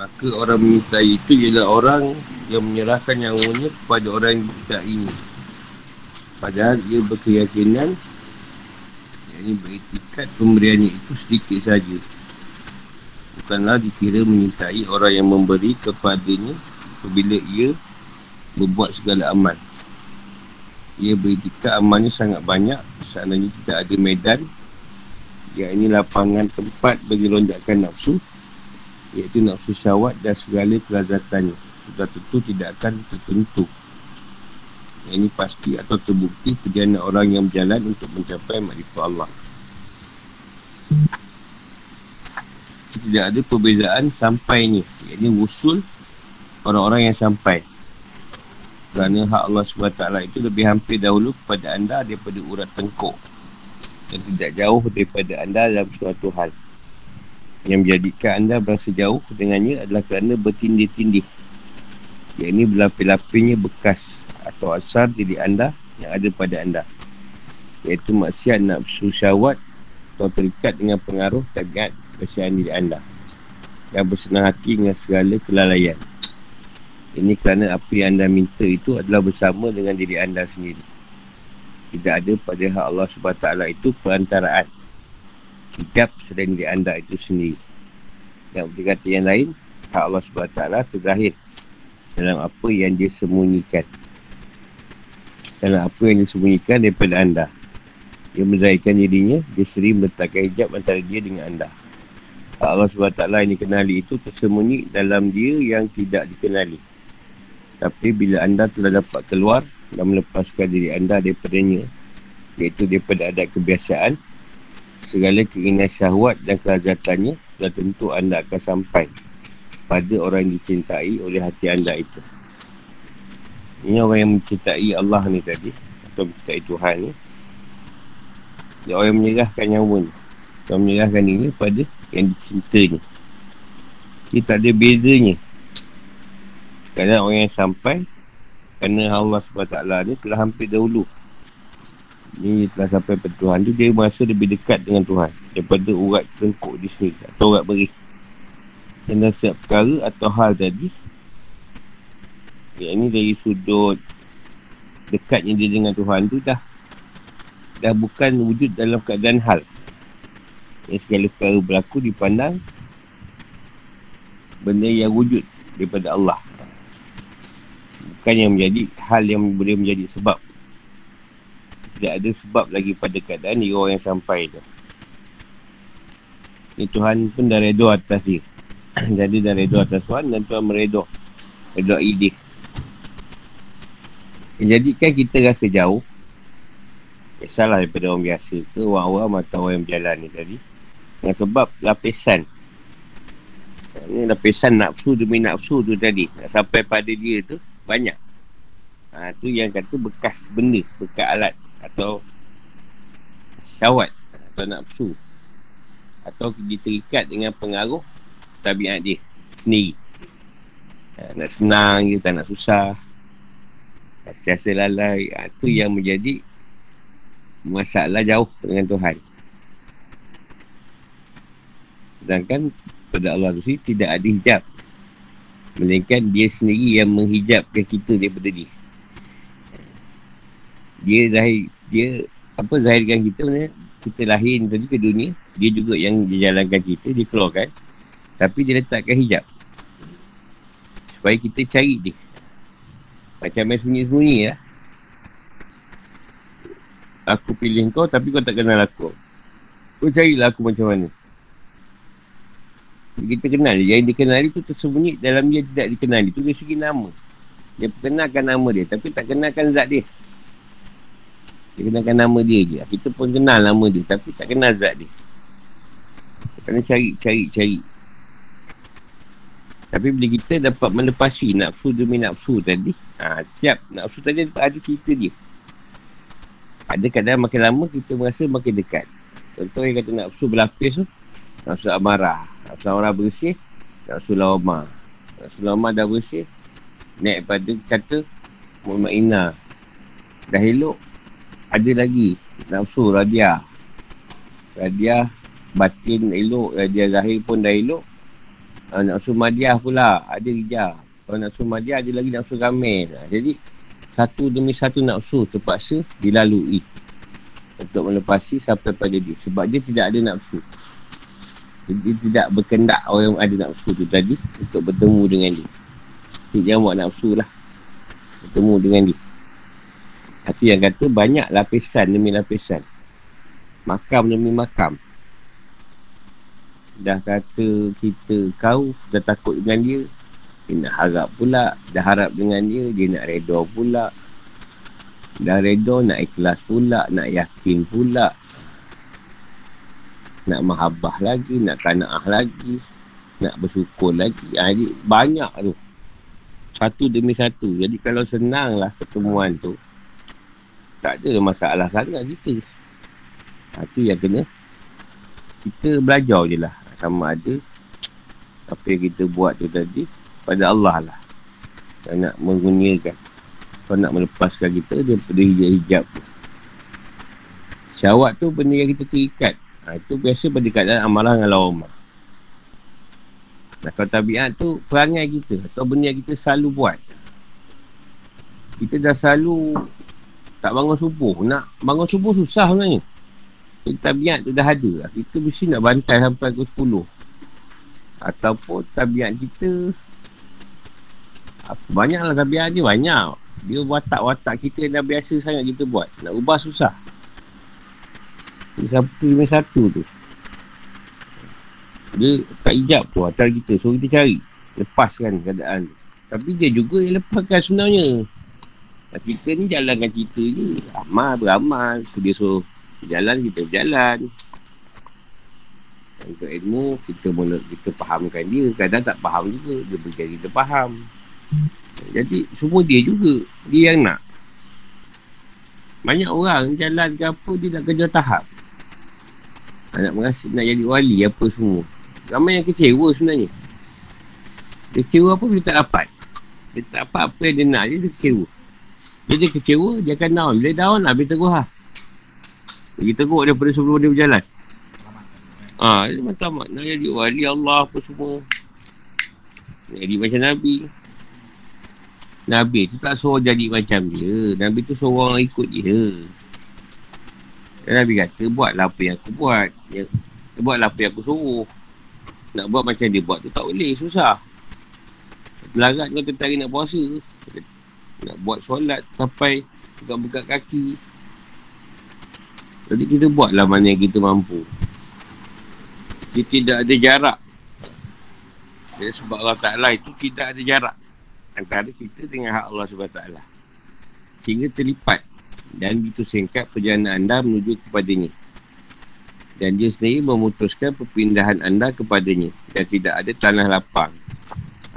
Maka orang menyertai itu ialah orang yang menyerahkan nyawanya kepada orang yang menyertai ini. Padahal ia berkeyakinan yang ini beretikat pemberiannya itu sedikit saja. Bukanlah dikira menyertai orang yang memberi kepadanya apabila ia berbuat segala amal. Ia beretikat amalnya sangat banyak seandainya tidak ada medan yang ini lapangan tempat bagi lonjakan nafsu iaitu nafsu syawat dan segala kelazatannya. Sudah tentu tidak akan tertentu. Yang ini pasti atau terbukti perjalanan orang yang berjalan untuk mencapai makrifat Allah. Tidak ada perbezaan sampainya. Iaitu wusul orang-orang yang sampai. Kerana hak Allah SWT itu lebih hampir dahulu kepada anda daripada urat tengkuk. Dan tidak jauh daripada anda dalam suatu hal yang menjadikan anda berasa jauh dengannya adalah kerana bertindih-tindih. Yang ini berlapis-lapisnya bekas atau asar diri anda yang ada pada anda. Iaitu maksiat nafsu syawat atau terikat dengan pengaruh tabiat kesian diri anda. Yang bersenang hati dengan segala kelalaian. Ini kerana apa yang anda minta itu adalah bersama dengan diri anda sendiri. Tidak ada pada hak Allah SWT itu perantaraan hijab selain di anda itu sendiri. Yang berkata yang lain, hak Allah SWT terzahir dalam apa yang dia sembunyikan. Dalam apa yang dia sembunyikan daripada anda. Dia menzahirkan dirinya, dia sering meletakkan hijab antara dia dengan anda. Hak Allah SWT yang dikenali itu tersembunyi dalam dia yang tidak dikenali. Tapi bila anda telah dapat keluar dan melepaskan diri anda daripadanya, iaitu daripada adat kebiasaan, segala keinginan syahwat dan kelajatannya sudah tentu anda akan sampai pada orang yang dicintai oleh hati anda itu. Ini orang yang mencintai Allah ni tadi atau mencintai Tuhan ni. Dia orang yang menyerahkan nyawa ni. Dia menyerahkan diri pada yang dicintanya. Dia tak ada bezanya. Kadang orang yang sampai kerana Allah SWT ni telah hampir dahulu ni telah sampai pada Tuhan. Tu dia merasa lebih dekat dengan Tuhan daripada urat tengkuk di sini atau urat beri dan setiap perkara atau hal tadi yang ni dari sudut dekatnya dia dengan Tuhan tu dah dah bukan wujud dalam keadaan hal. Yang segala perkara berlaku dipandang benda yang wujud daripada Allah. Bukan yang menjadi hal yang boleh menjadi sebab tidak ada sebab lagi pada keadaan ni orang yang sampai tu. Ni Tuhan pun dah redha atas dia. Jadi dah redha atas Tuhan dan Tuhan meredha. Redha ide. Jadi kan kita rasa jauh. Salah daripada orang biasa ke orang-orang atau orang yang berjalan ni tadi. Dengan sebab lapisan. Ni lapisan nafsu demi nafsu tu tadi. Nak sampai pada dia tu banyak. Ha, tu yang kata bekas benda, bekas alat atau syawat atau nafsu. Atau diterikat dengan pengaruh tabiat dia sendiri. Nak senang je tak nak susah. Siasa lalai. Itu ha, yang menjadi Masalah jauh dengan Tuhan. Sedangkan Pada Allah tu Tidak ada hijab. Melainkan dia sendiri Yang menghijabkan kita daripada dia dia zahir dia apa zahirkan kita mana kita lahir tadi ke dunia dia juga yang dijalankan kita dia keluarkan tapi dia letakkan hijab. Supaya kita cari dia. Macam main sembunyi-sembunyi lah. Aku pilih kau tapi kau tak kenal aku. Kau carilah aku macam mana. Kita kenal dia yang dikenali tu tersembunyi dalam dia tidak dikenali. Tu dari segi nama. Dia perkenalkan nama dia tapi tak kenalkan zat dia dia kenalkan nama dia je. Kita pun kenal nama dia. Tapi tak kenal zat dia. Kena cari, cari, cari. Tapi bila kita dapat melepasi nafsu demi nafsu tadi. Ha, siap. Nafsu tadi ada cerita dia. Ada kadang makin lama kita merasa makin dekat. Contoh yang kata nafsu berlapis tu. Nafsu amarah. Nafsu amarah bersih. Nafsu lawamah. Nafsu lawamah dah bersih. Naik pada kata Mu'minah. Dah elok ada lagi nafsu radia radia batin elok radia zahir pun dah elok Uh, nafsu madiah pula. Ada hijab. Kalau nafsu madiah ada lagi nafsu gamen. Uh, jadi satu demi satu nafsu terpaksa dilalui. Untuk melepasi sampai pada dia. Sebab dia tidak ada nafsu. Dia tidak berkendak orang yang ada nafsu tu tadi. Untuk bertemu dengan dia. Dia jangan buat nafsu lah. Bertemu dengan dia. Itu yang kata banyak lapisan demi lapisan. Makam demi makam. Dah kata kita kau dah takut dengan dia dia nak harap pula dah harap dengan dia dia nak reda pula. Dah reda nak ikhlas pula nak yakin pula. Nak mahabah lagi nak kanaah lagi nak bersyukur lagi. Ha, jadi banyak tu. Satu demi satu. Jadi kalau senang lah pertemuan tu tak ada masalah sangat kita. Ha, tu yang kena. Kita belajar je lah. Sama ada apa yang kita buat tu tadi pada Allah lah. Yang nak menggunakan kau nak melepaskan kita daripada hijab-hijab tu. Syawat tu benda yang kita terikat. Ha, itu biasa pada keadaan amalan dengan lawan Nah, kalau tabiat tu perangai kita atau benda yang kita selalu buat. Kita dah selalu tak bangun subuh. Nak bangun subuh susah sebenarnya. Tabiat tu dah ada lah. Kita mesti nak bantai sampai ke 10. Ataupun tabiat kita apa, banyak lah tabiat dia banyak. Dia watak-watak kita yang dah biasa sangat kita buat. Nak ubah susah. Ini satu tu. Dia tak hijab tu antara kita. So kita cari. Lepaskan keadaan. Tapi dia juga yang lepaskan sebenarnya. Kita ni jalankan cerita je. Amal beramal. Dia suruh Jalan kita berjalan. Untuk ilmu kita mula kita fahamkan dia. Kadang tak faham juga Dia berikan kita faham. Jadi semua dia juga Dia yang nak. Banyak orang jalan ke apa Dia nak kerja tahap. Nak merasa nak jadi wali apa semua. Ramai yang kecewa sebenarnya. Kecewa apa dia tak dapat. Dia tak dapat apa yang dia nak dia kecewa Bila dia kecewa dia akan down Bila down habis terus lah bagi teruk daripada sebelum dia berjalan. Ah, ha, dia macam nak jadi wali Allah apa semua. Jadi macam Nabi. Nabi tu tak suruh jadi macam dia. Nabi tu suruh orang ikut dia. Dan Nabi kata, buatlah apa yang aku buat. Ya, buatlah apa yang aku suruh. Nak buat macam dia buat tu tak boleh, susah. Pelarat kau tertarik nak puasa. Nak buat solat sampai buka-buka kaki. Jadi kita buatlah mana yang kita mampu. Dia tidak ada jarak. Jadi sebab Allah Ta'ala itu tidak ada jarak. Antara kita dengan hak Allah SWT. Sehingga terlipat. Dan itu singkat perjalanan anda menuju kepadanya. Dan dia sendiri memutuskan perpindahan anda kepadanya. Dan tidak ada tanah lapang.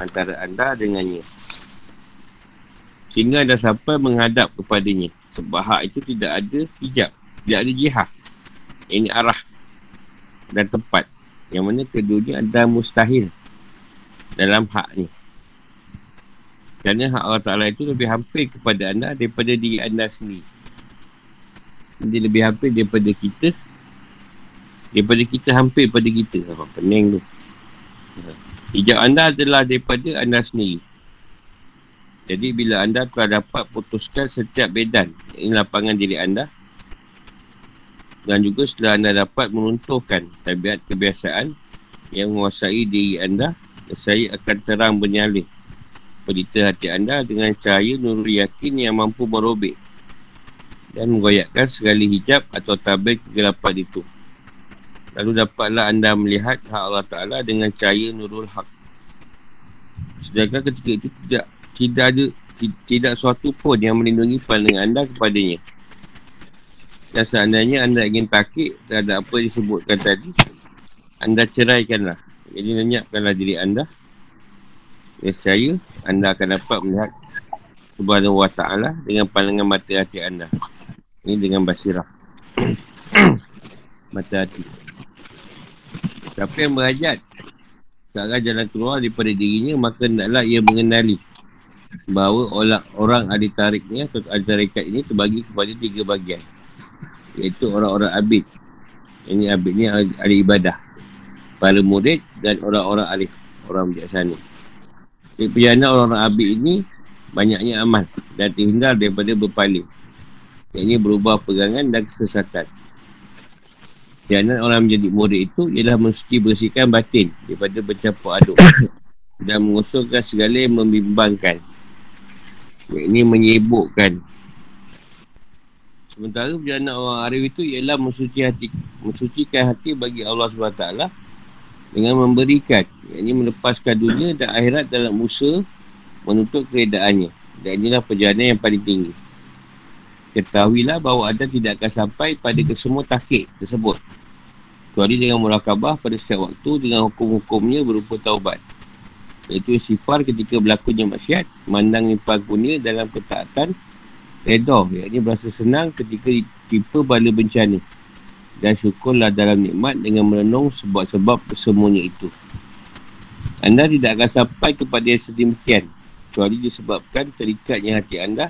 Antara anda dengannya. Sehingga anda sampai menghadap kepadanya. Sebab hak itu tidak ada hijab. Tidak ada jihad. Ini arah dan tempat. Yang mana keduanya ada mustahil dalam hak ni. Kerana hak Allah Ta'ala itu lebih hampir kepada anda daripada diri anda sendiri. Dia lebih hampir daripada kita. Daripada kita hampir pada kita. Apa pening tu. Hijab anda adalah daripada anda sendiri. Jadi bila anda telah dapat putuskan setiap bedan. Ini lapangan diri anda dan juga setelah anda dapat menuntuhkan tabiat kebiasaan yang menguasai diri anda, saya akan terang bernyalin pelita hati anda dengan cahaya nurul yakin yang mampu merobek dan menggoyakkan segala hijab atau tabir kegelapan itu. Lalu dapatlah anda melihat hak Allah Ta'ala dengan cahaya nurul haq. Sedangkan ketika itu tidak tidak ada tidak suatu pun yang melindungi pandangan anda kepadanya. Dan seandainya anda ingin takik terhadap apa yang disebutkan tadi, anda ceraikanlah. Jadi lenyapkanlah diri anda. Saya anda akan dapat melihat Subhanahu wa ta'ala dengan pandangan mata hati anda. Ini dengan basirah. mata hati. Siapa yang berhajat ke jalan keluar daripada dirinya, maka hendaklah ia mengenali bahawa orang, orang ahli tariknya atau ahli tarikat ini terbagi kepada tiga bagian iaitu orang-orang abid ini abid ni ahli ibadah para murid dan orang-orang ahli orang bijaksana. Jadi perjalanan orang-orang abid ini banyaknya amal dan terhindar daripada berpaling. Yang ini berubah pegangan dan kesesatan. Perjalanan orang menjadi murid itu ialah mesti bersihkan batin daripada bercampur aduk dan mengusulkan segala yang membimbangkan. Ini menyibukkan. Sementara perjalanan orang arif itu ialah mensuci hati, mensucikan hati bagi Allah SWT dengan memberikan. Ini melepaskan dunia dan akhirat dalam usaha menutup keredaannya. Dan inilah perjalanan yang paling tinggi. Ketahuilah bahawa anda tidak akan sampai pada kesemua takik tersebut. Kecuali dengan murakabah pada setiap waktu dengan hukum-hukumnya berupa taubat. Iaitu sifar ketika berlakunya maksiat, mandang impan punya dalam ketaatan, redoh, iaitu berasa senang ketika tipe bala bencana. Dan syukurlah dalam nikmat dengan merenung sebab-sebab kesemuanya itu. Anda tidak akan sampai kepada yang sedemikian kecuali disebabkan terikatnya hati anda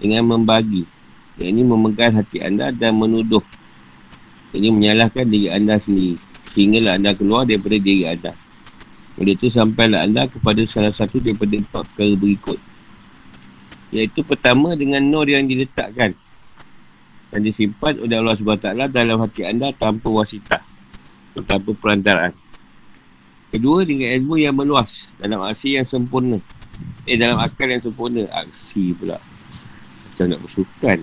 dengan membagi. Ini memegang hati anda dan menuduh. Ini menyalahkan diri anda sendiri. Sehinggalah anda keluar daripada diri anda. Oleh itu sampailah anda kepada salah satu daripada empat perkara berikut. Iaitu pertama dengan nur yang diletakkan dan disimpan oleh Allah SWT dalam hati anda tanpa wasitah. Tanpa perantaraan. Kedua dengan ilmu yang meluas dalam aksi yang sempurna Eh dalam akal yang sempurna Aksi pula Macam nak bersukan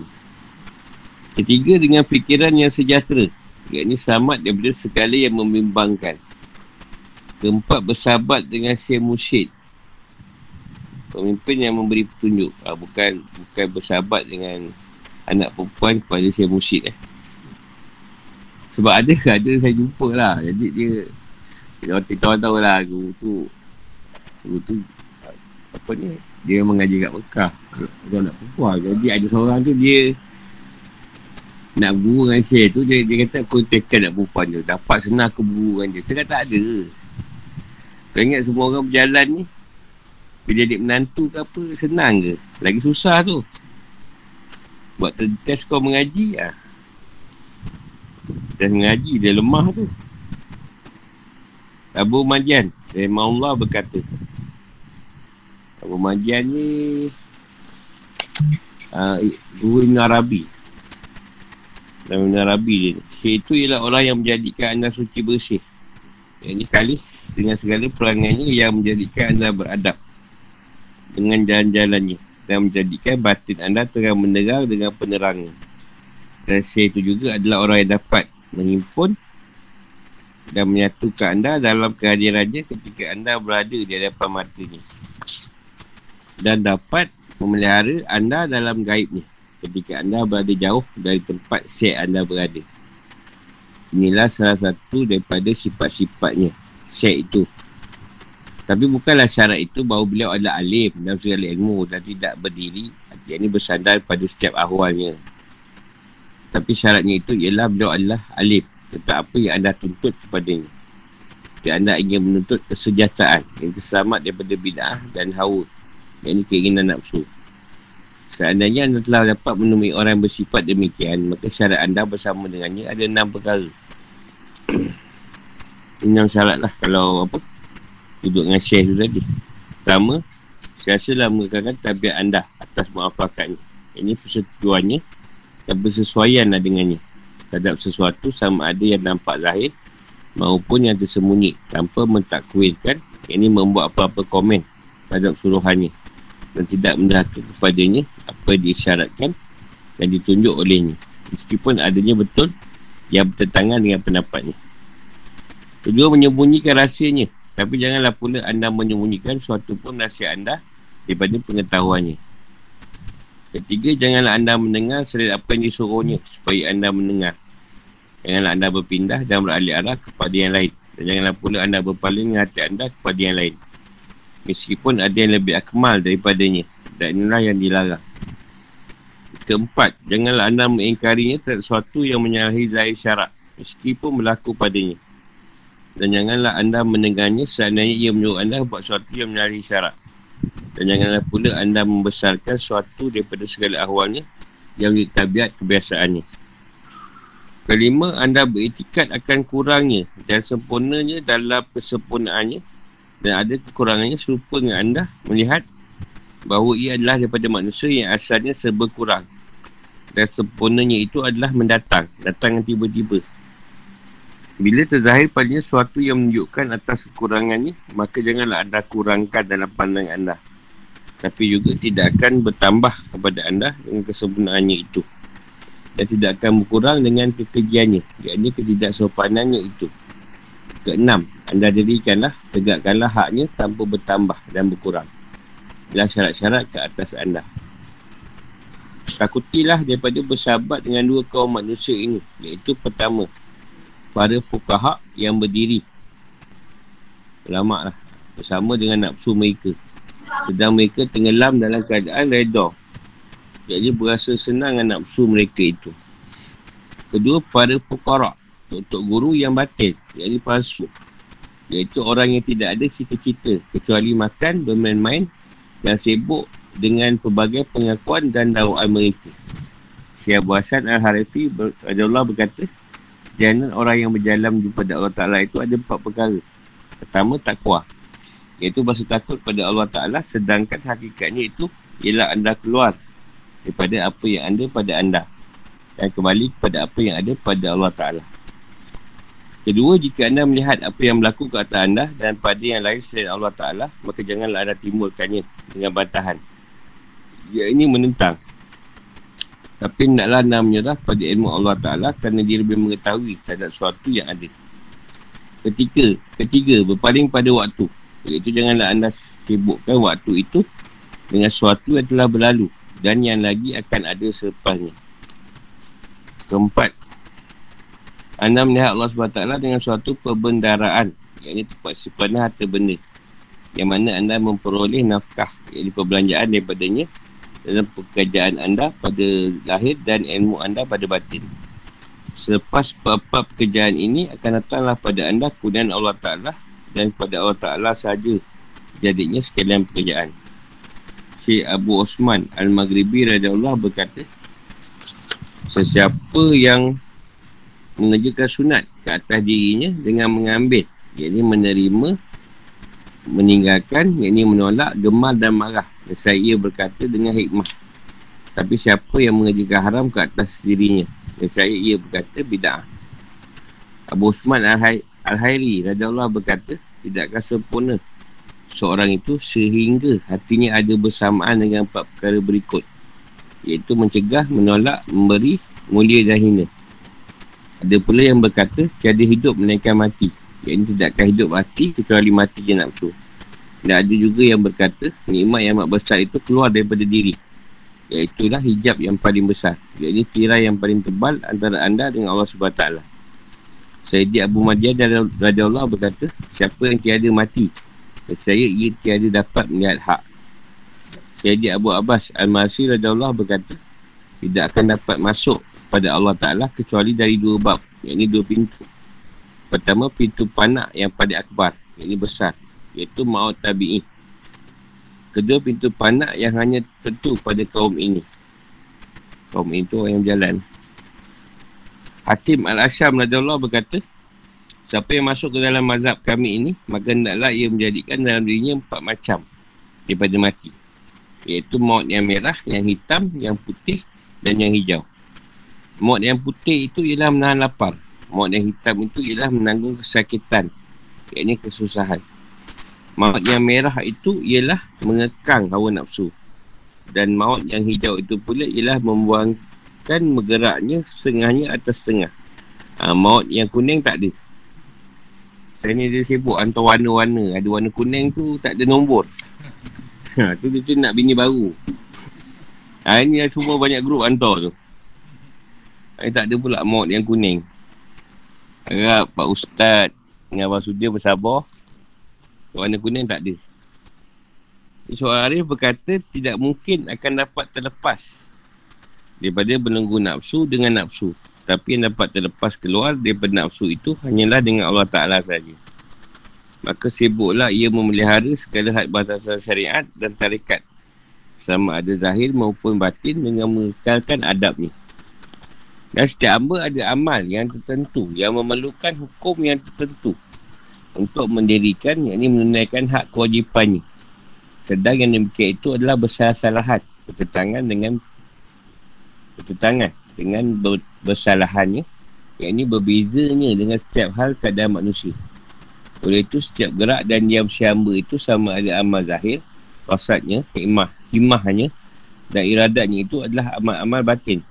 Ketiga dengan fikiran yang sejahtera Yang ini selamat daripada segala yang membimbangkan Keempat bersahabat dengan si musyid Pemimpin yang memberi petunjuk. Ha, Bukan bukan bersahabat dengan Anak perempuan kepada si musyid eh. Sebab ada ada saya jumpa lah. Jadi dia Kita tahu-tahu lah Guru tu Guru tu apa ni dia mengaji kat Mekah. Dia nak perempuan. Jadi ada seorang tu dia nak guru dengan saya tu dia, dia kata aku tekan nak perempuan tu dapat senang aku guru dengan dia. Saya kata tak ada kau ingat semua orang berjalan ni? Bila jadi menantu ke apa senang ke? Lagi susah tu. Buat test kau mengaji lah test mengaji dia lemah tu. Abu Majan Allah berkata Abu Majian ni uh, Guru Ibn Arabi. Ibn Arabi dia ni. Syekh itu ialah orang yang menjadikan anda suci bersih. Yang ni kali dengan segala perangannya yang menjadikan anda beradab Dengan jalan-jalannya. Dan menjadikan batin anda terang menerang dengan penerangan. Dan itu juga adalah orang yang dapat menghimpun dan menyatukan anda dalam kehadirannya ketika anda berada di hadapan matanya. Dan dapat memelihara anda dalam gaib ni ketika anda berada jauh dari tempat syek anda berada. Inilah salah satu daripada sifat-sifatnya syek itu. Tapi bukanlah syarat itu bahawa beliau adalah alim dalam segala ilmu dan tidak berdiri. Yang ini bersandar pada setiap ahwalnya. Tapi syaratnya itu ialah beliau adalah alim. Tentang apa yang anda tuntut kepadanya. Jika anda ingin menuntut kesejahteraan yang terselamat daripada bid'ah dan hawa yang ini keinginan nafsu. Seandainya anda telah dapat menemui orang bersifat demikian, maka syarat anda bersama dengannya ada enam perkara. Enam syarat lah kalau apa, duduk dengan share tu tadi. Pertama, siasalah mengekalkan tabiat anda atas muafakannya. Ini persetujuannya dan bersesuaian lah dengannya. Terhadap sesuatu sama ada yang nampak zahir maupun yang tersembunyi tanpa mentakwilkan ini membuat apa-apa komen terhadap suruhannya dan tidak menderhaka kepadanya apa disyaratkan dan ditunjuk olehnya meskipun adanya betul yang bertentangan dengan pendapatnya kedua menyembunyikan rahsianya. Tapi janganlah pula anda menyembunyikan suatu pun rahsia anda daripada pengetahuannya. Ketiga janganlah anda mendengar selain apa yang disuruhnya supaya anda mendengar. Janganlah anda berpindah dan beralih arah kepada yang lain. Dan janganlah pula anda berpaling hati anda kepada yang lain. Meskipun ada yang lebih akmal daripadanya dan inilah yang dilarang. Keempat janganlah anda mengingkarinya terhadap sesuatu yang menyalahi zahir syarak meskipun berlaku padanya dan janganlah anda mendengarnya seandainya ia menyuruh anda buat sesuatu yang menyalahi syarak dan janganlah pula anda membesarkan sesuatu daripada segala ahwalnya yang tabiat kebiasaannya Kelima, anda beritikat akan kurangnya dan sempurnanya dalam kesempurnaannya Dan ada kekurangannya serupa dengan anda melihat bahawa ia adalah daripada manusia yang asalnya serba kurang. Dan sempurnanya itu adalah mendatang. Datang yang tiba-tiba. Bila terzahir padanya sesuatu yang menunjukkan atas kekurangannya, maka janganlah anda kurangkan dalam pandangan anda. Tapi juga tidak akan bertambah kepada anda dengan kesempurnaannya itu. Dan tidak akan berkurang dengan kekejiannya, iaitu ketidaksopanannya itu. Keenam, anda dirikanlah, tegakkanlah haknya tanpa bertambah dan berkurang. Adalah syarat-syarat ke atas anda. Takutilah daripada bersahabat dengan dua kaum manusia ini, iaitu pertama, para fukaha yang berdiri. Ulama lah. Bersama dengan nafsu mereka. Sedang mereka tenggelam dalam keadaan reda. Jadi berasa senang dengan nafsu mereka itu. Kedua para fukara untuk guru yang batin. Jadi palsu. Iaitu orang yang tidak ada cita-cita. Kecuali makan, bermain-main dan sibuk dengan pelbagai pengakuan dan dakwaan mereka. Syekh Abu Hasan Al-Harifi ber- Allah berkata Jangan orang yang berjalan kepada Allah Ta'ala itu ada empat perkara. Pertama, takwa. Iaitu bahasa takut pada Allah Ta'ala sedangkan hakikatnya itu ialah anda keluar daripada apa yang ada pada anda. Dan kembali kepada apa yang ada pada Allah Ta'ala. Kedua, jika anda melihat apa yang berlaku ke atas anda dan pada yang lain selain Allah Ta'ala, maka janganlah anda timbulkannya dengan bantahan. Ia ini menentang tapi naklah anda menyerah pada ilmu Allah Ta'ala kerana dia lebih mengetahui terhadap sesuatu yang ada. Ketiga, ketiga berpaling pada waktu. Iaitu janganlah anda sibukkan waktu itu dengan sesuatu yang telah berlalu dan yang lagi akan ada selepasnya. Keempat, anda melihat Allah SWT dengan suatu perbendaraan ini tempat simpan harta benda yang mana anda memperoleh nafkah iaitu perbelanjaan daripadanya dalam pekerjaan anda pada lahir dan ilmu anda pada batin. Selepas apa pekerjaan ini akan datanglah pada anda kudan Allah Ta'ala dan kepada Allah Ta'ala saja jadinya sekalian pekerjaan. Syekh Abu Osman Al-Maghribi Allah berkata, Sesiapa yang mengerjakan sunat ke atas dirinya dengan mengambil, iaitu menerima, meninggalkan, iaitu menolak, gemar dan marah saya berkata dengan hikmah. Tapi siapa yang mengerjakan haram ke atas dirinya? saya ia berkata bid'ah. Abu Usman Al-Hayri Allah berkata, tidakkah sempurna seorang itu sehingga hatinya ada bersamaan dengan empat perkara berikut. Iaitu mencegah, menolak, memberi, mulia dan hina. Ada pula yang berkata, tiada hidup menaikkan mati. Iaitu tidakkah hidup mati kecuali mati je nafsu. Dan ada juga yang berkata nikmat yang amat besar itu keluar daripada diri. Iaitulah hijab yang paling besar. Iaitu tirai yang paling tebal antara anda dengan Allah SWT. Sayyidi Abu Madiyah dan Raja Allah berkata, siapa yang tiada mati, saya ia tiada dapat melihat hak. Sayyidi Abu Abbas Al-Masih Raja Allah berkata, tidak akan dapat masuk pada Allah Ta'ala kecuali dari dua bab, Ini dua pintu. Pertama, pintu panak yang paling akbar, ini besar iaitu maut tabi'i. Kedua pintu panak yang hanya tentu pada kaum ini. Kaum itu orang yang berjalan. Hatim Al-Asyam Allah berkata, Siapa yang masuk ke dalam mazhab kami ini, maka hendaklah ia menjadikan dalam dirinya empat macam daripada mati. Iaitu maut yang merah, yang hitam, yang putih dan yang hijau. Maut yang putih itu ialah menahan lapar. Maut yang hitam itu ialah menanggung kesakitan. Iaitu kesusahan. Maut yang merah itu ialah mengekang hawa nafsu. Dan maut yang hijau itu pula ialah membuangkan bergeraknya setengahnya atas setengah. Ha, maut yang kuning tak ada. Saya ni dia sibuk hantar warna-warna. Ada warna kuning tu tak ada nombor. Ha, tu dia tu nak bini baru. Ha, ini semua banyak grup hantar tu. Ha, tak ada pula maut yang kuning. Harap Pak Ustaz dengan Abang Sudir bersabar. Warna kuning tak ada. Seorang Arif berkata tidak mungkin akan dapat terlepas daripada belenggu nafsu dengan nafsu. Tapi yang dapat terlepas keluar daripada nafsu itu hanyalah dengan Allah Ta'ala saja. Maka sibuklah ia memelihara segala hak batasan syariat dan tarikat. Sama ada zahir maupun batin dengan mengekalkan adabnya. Dan setiap hamba ada amal yang tertentu yang memerlukan hukum yang tertentu untuk mendirikan, yakni menunaikan hak kewajipannya. Sedang yang demikian itu adalah bersalah-salahan bertentangan dengan bertentangan dengan bersalahannya yakni berbezanya dengan setiap hal keadaan manusia. Oleh itu setiap gerak dan diam syamba itu sama ada amal zahir, wasatnya, hikmah, hikmahnya dan iradatnya itu adalah amal-amal batin.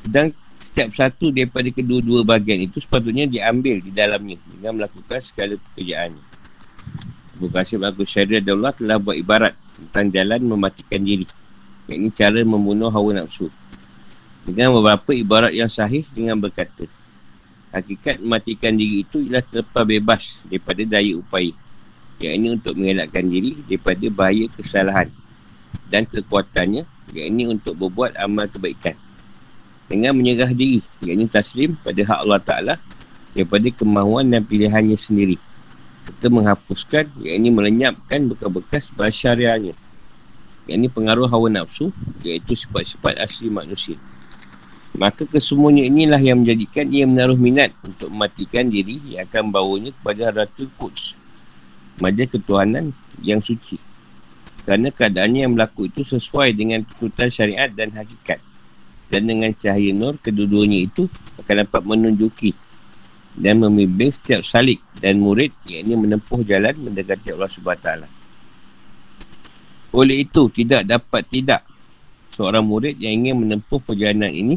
Sedang setiap satu daripada kedua-dua bahagian itu sepatutnya diambil di dalamnya dengan melakukan segala pekerjaannya. Abu Qasim Abu Syariah Allah telah buat ibarat tentang jalan mematikan diri. Ini cara membunuh hawa nafsu. Dengan beberapa ibarat yang sahih dengan berkata. Hakikat mematikan diri itu ialah terlepas bebas daripada daya upaya. Yang ini untuk mengelakkan diri daripada bahaya kesalahan. Dan kekuatannya, yang ini untuk berbuat amal kebaikan dengan menyerah diri. Yakni taslim pada hak Allah Ta'ala daripada kemahuan dan pilihannya sendiri. Serta menghapuskan yakni melenyapkan bekas-bekas basyariahnya yakni pengaruh hawa nafsu iaitu sifat-sifat asli manusia. Maka kesemuanya inilah yang menjadikan ia menaruh minat untuk mematikan diri yang akan bawanya kepada Ratul Quds majlis ketuhanan yang suci. Kerana keadaannya yang berlaku itu sesuai dengan tuntutan syariat dan hakikat dan dengan cahaya nur kedua-duanya itu akan dapat menunjuki dan membimbing setiap salik dan murid yang ini menempuh jalan mendekati Allah SWT. Oleh itu, tidak dapat tidak seorang murid yang ingin menempuh perjalanan ini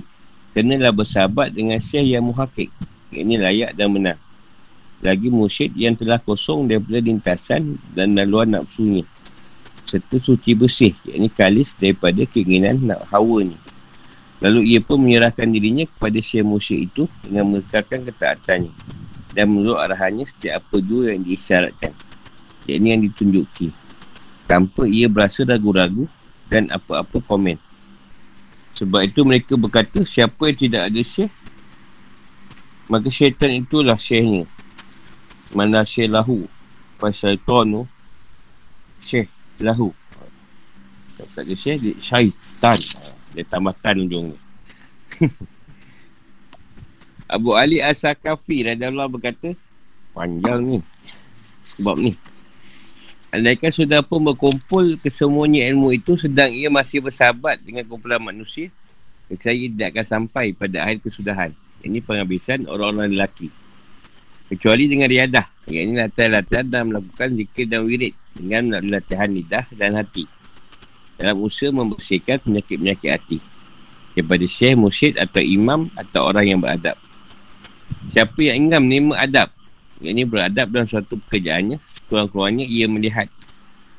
kenalah bersahabat dengan syekh yang muhakik. Ini layak dan benar. Lagi musyid yang telah kosong daripada lintasan dan laluan nafsunya. Serta suci bersih, yakni kalis daripada keinginan nak hawa ni. Lalu ia pun menyerahkan dirinya kepada Syekh Musyik itu dengan mengekalkan ketaatannya dan menurut arahannya setiap apa jua yang diisyaratkan. Yang ini yang ditunjuki. Tanpa ia berasa ragu-ragu dan apa-apa komen. Sebab itu mereka berkata siapa yang tidak ada syekh maka syaitan itulah syekhnya. Mana syekh lahu. Fasyaitan tu syekh lahu. Tak ada syekh, syaitan. Dia tambah tan ujung ni. Abu Ali As-Sakafi Allah berkata, panjang ni. Sebab ni. Andaikan sudah pun berkumpul kesemuanya ilmu itu sedang ia masih bersahabat dengan kumpulan manusia, saya tidak akan sampai pada akhir kesudahan. Ini penghabisan orang-orang lelaki. Kecuali dengan riadah. Yang ini latihan-latihan dan melakukan zikir dan wirid dengan latihan lidah dan hati dalam usaha membersihkan penyakit-penyakit hati daripada syekh, mursyid atau imam atau orang yang beradab. Siapa yang ingin menerima adab, yang ini beradab dalam suatu pekerjaannya, kurang-kurangnya ia melihat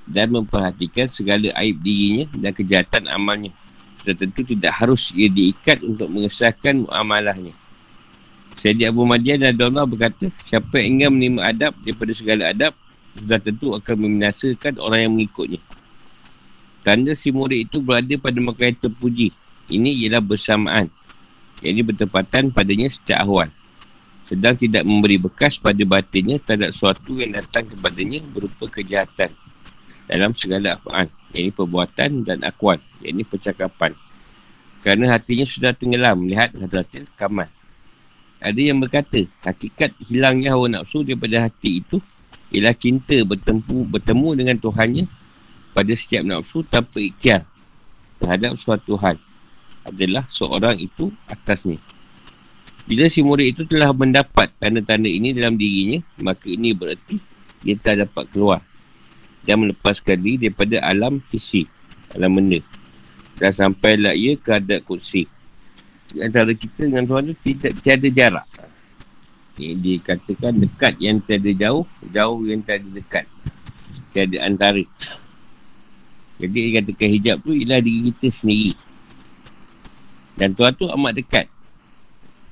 dan memperhatikan segala aib dirinya dan kejahatan amalnya. Sudah tentu tidak harus ia diikat untuk mengesahkan amalahnya. Sayyidi Abu Madian dan Allah berkata, siapa yang ingin menerima adab daripada segala adab, sudah tentu akan membinasakan orang yang mengikutnya. Tanda si murid itu berada pada makan yang terpuji. Ini ialah bersamaan. Yang ini bertepatan padanya setiap ahwal. Sedang tidak memberi bekas pada batinnya terhadap sesuatu yang datang kepadanya berupa kejahatan. Dalam segala afaan. Yang ini perbuatan dan akwal. Yang ini percakapan. Kerana hatinya sudah tenggelam melihat hadratil kamal. Ada yang berkata, hakikat hilangnya hawa nafsu daripada hati itu ialah cinta bertemu, bertemu dengan Tuhannya pada setiap nafsu tanpa ikhtiar terhadap suatu hal adalah seorang itu atasnya. Bila si murid itu telah mendapat tanda-tanda ini dalam dirinya, maka ini berarti dia tak dapat keluar dan melepaskan diri daripada alam kisi, alam benda. Dan sampailah ia ke adat kursi. Antara kita dengan Tuhan itu tidak tiada jarak. Ini dikatakan dekat yang tiada jauh, jauh yang tiada dekat. Tiada antara. Jadi dia katakan hijab tu ialah diri kita sendiri. Dan Tuhan tu amat dekat.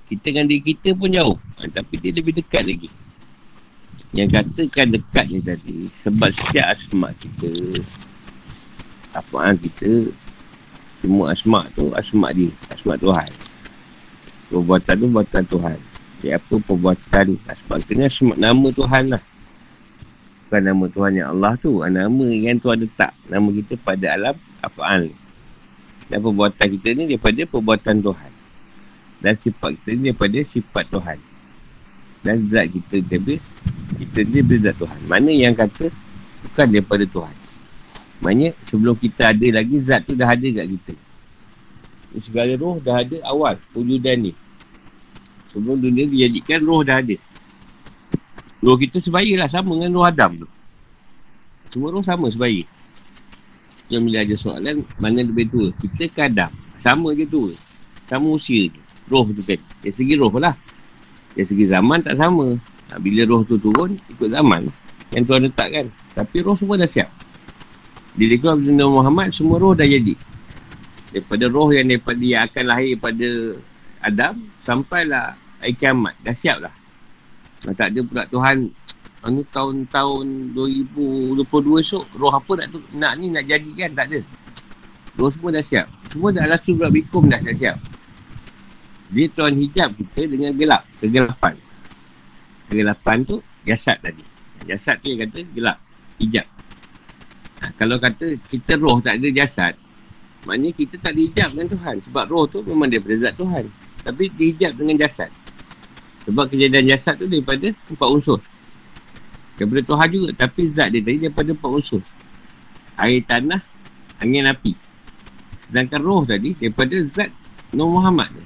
Kita dengan diri kita pun jauh. Ha, tapi dia lebih dekat lagi. Yang katakan dekat ni tadi. Sebab setiap asma kita. Apaan kita. Semua asma tu asma dia. Asma Tuhan. Perbuatan tu perbuatan Tuhan. Jadi apa perbuatan asma ni asma nama Tuhan lah bukan nama Tuhan yang Allah tu. Nama yang Tuhan letak. Nama kita pada alam apaan. Dan perbuatan kita ni daripada perbuatan Tuhan. Dan sifat kita ni daripada sifat Tuhan. dan zat kita tapi kita ni berzat Tuhan. Mana yang kata bukan daripada Tuhan. Maknanya sebelum kita ada lagi zat tu dah ada kat kita. Segala roh dah ada awal wujudan ni. Sebelum dunia dijadikan roh dah ada. Roh kita sebaya lah sama dengan roh Adam tu. Semua roh sama sebaya. Yang bila ada soalan mana lebih tua? Kita ke Adam? Sama je tu. Sama usia je. Roh tu kan. Dari segi roh lah. Dari segi zaman tak sama. Ha, bila roh tu turun, ikut zaman. Yang Tuhan letakkan. Tapi roh semua dah siap. Bila keluar Nabi Muhammad, semua roh dah jadi. Daripada roh yang daripada yang akan lahir pada Adam, sampailah air kiamat. Dah siap lah. Nah, tak ada pula Tuhan, anu tahun-tahun 2022 esok, roh apa nak, tu, nak ni nak jadikan, tak ada. Roh semua dah siap. Semua dah langsung berat bikum dah siap-siap. Dia tuan hijab kita dengan gelap, kegelapan. Kegelapan tu, jasad tadi. Jasad tu yang kata gelap, hijab. Ha, kalau kata kita roh tak ada jasad, maknanya kita tak dihijab dengan Tuhan. Sebab roh tu memang daripada zat Tuhan. Tapi dihijab dengan jasad. Sebab kejadian jasad tu daripada empat unsur. Daripada Tuhan juga. Tapi zat dia tadi daripada empat unsur. Air, tanah, angin, api. Sedangkan roh tadi daripada zat Nur Muhammad tu.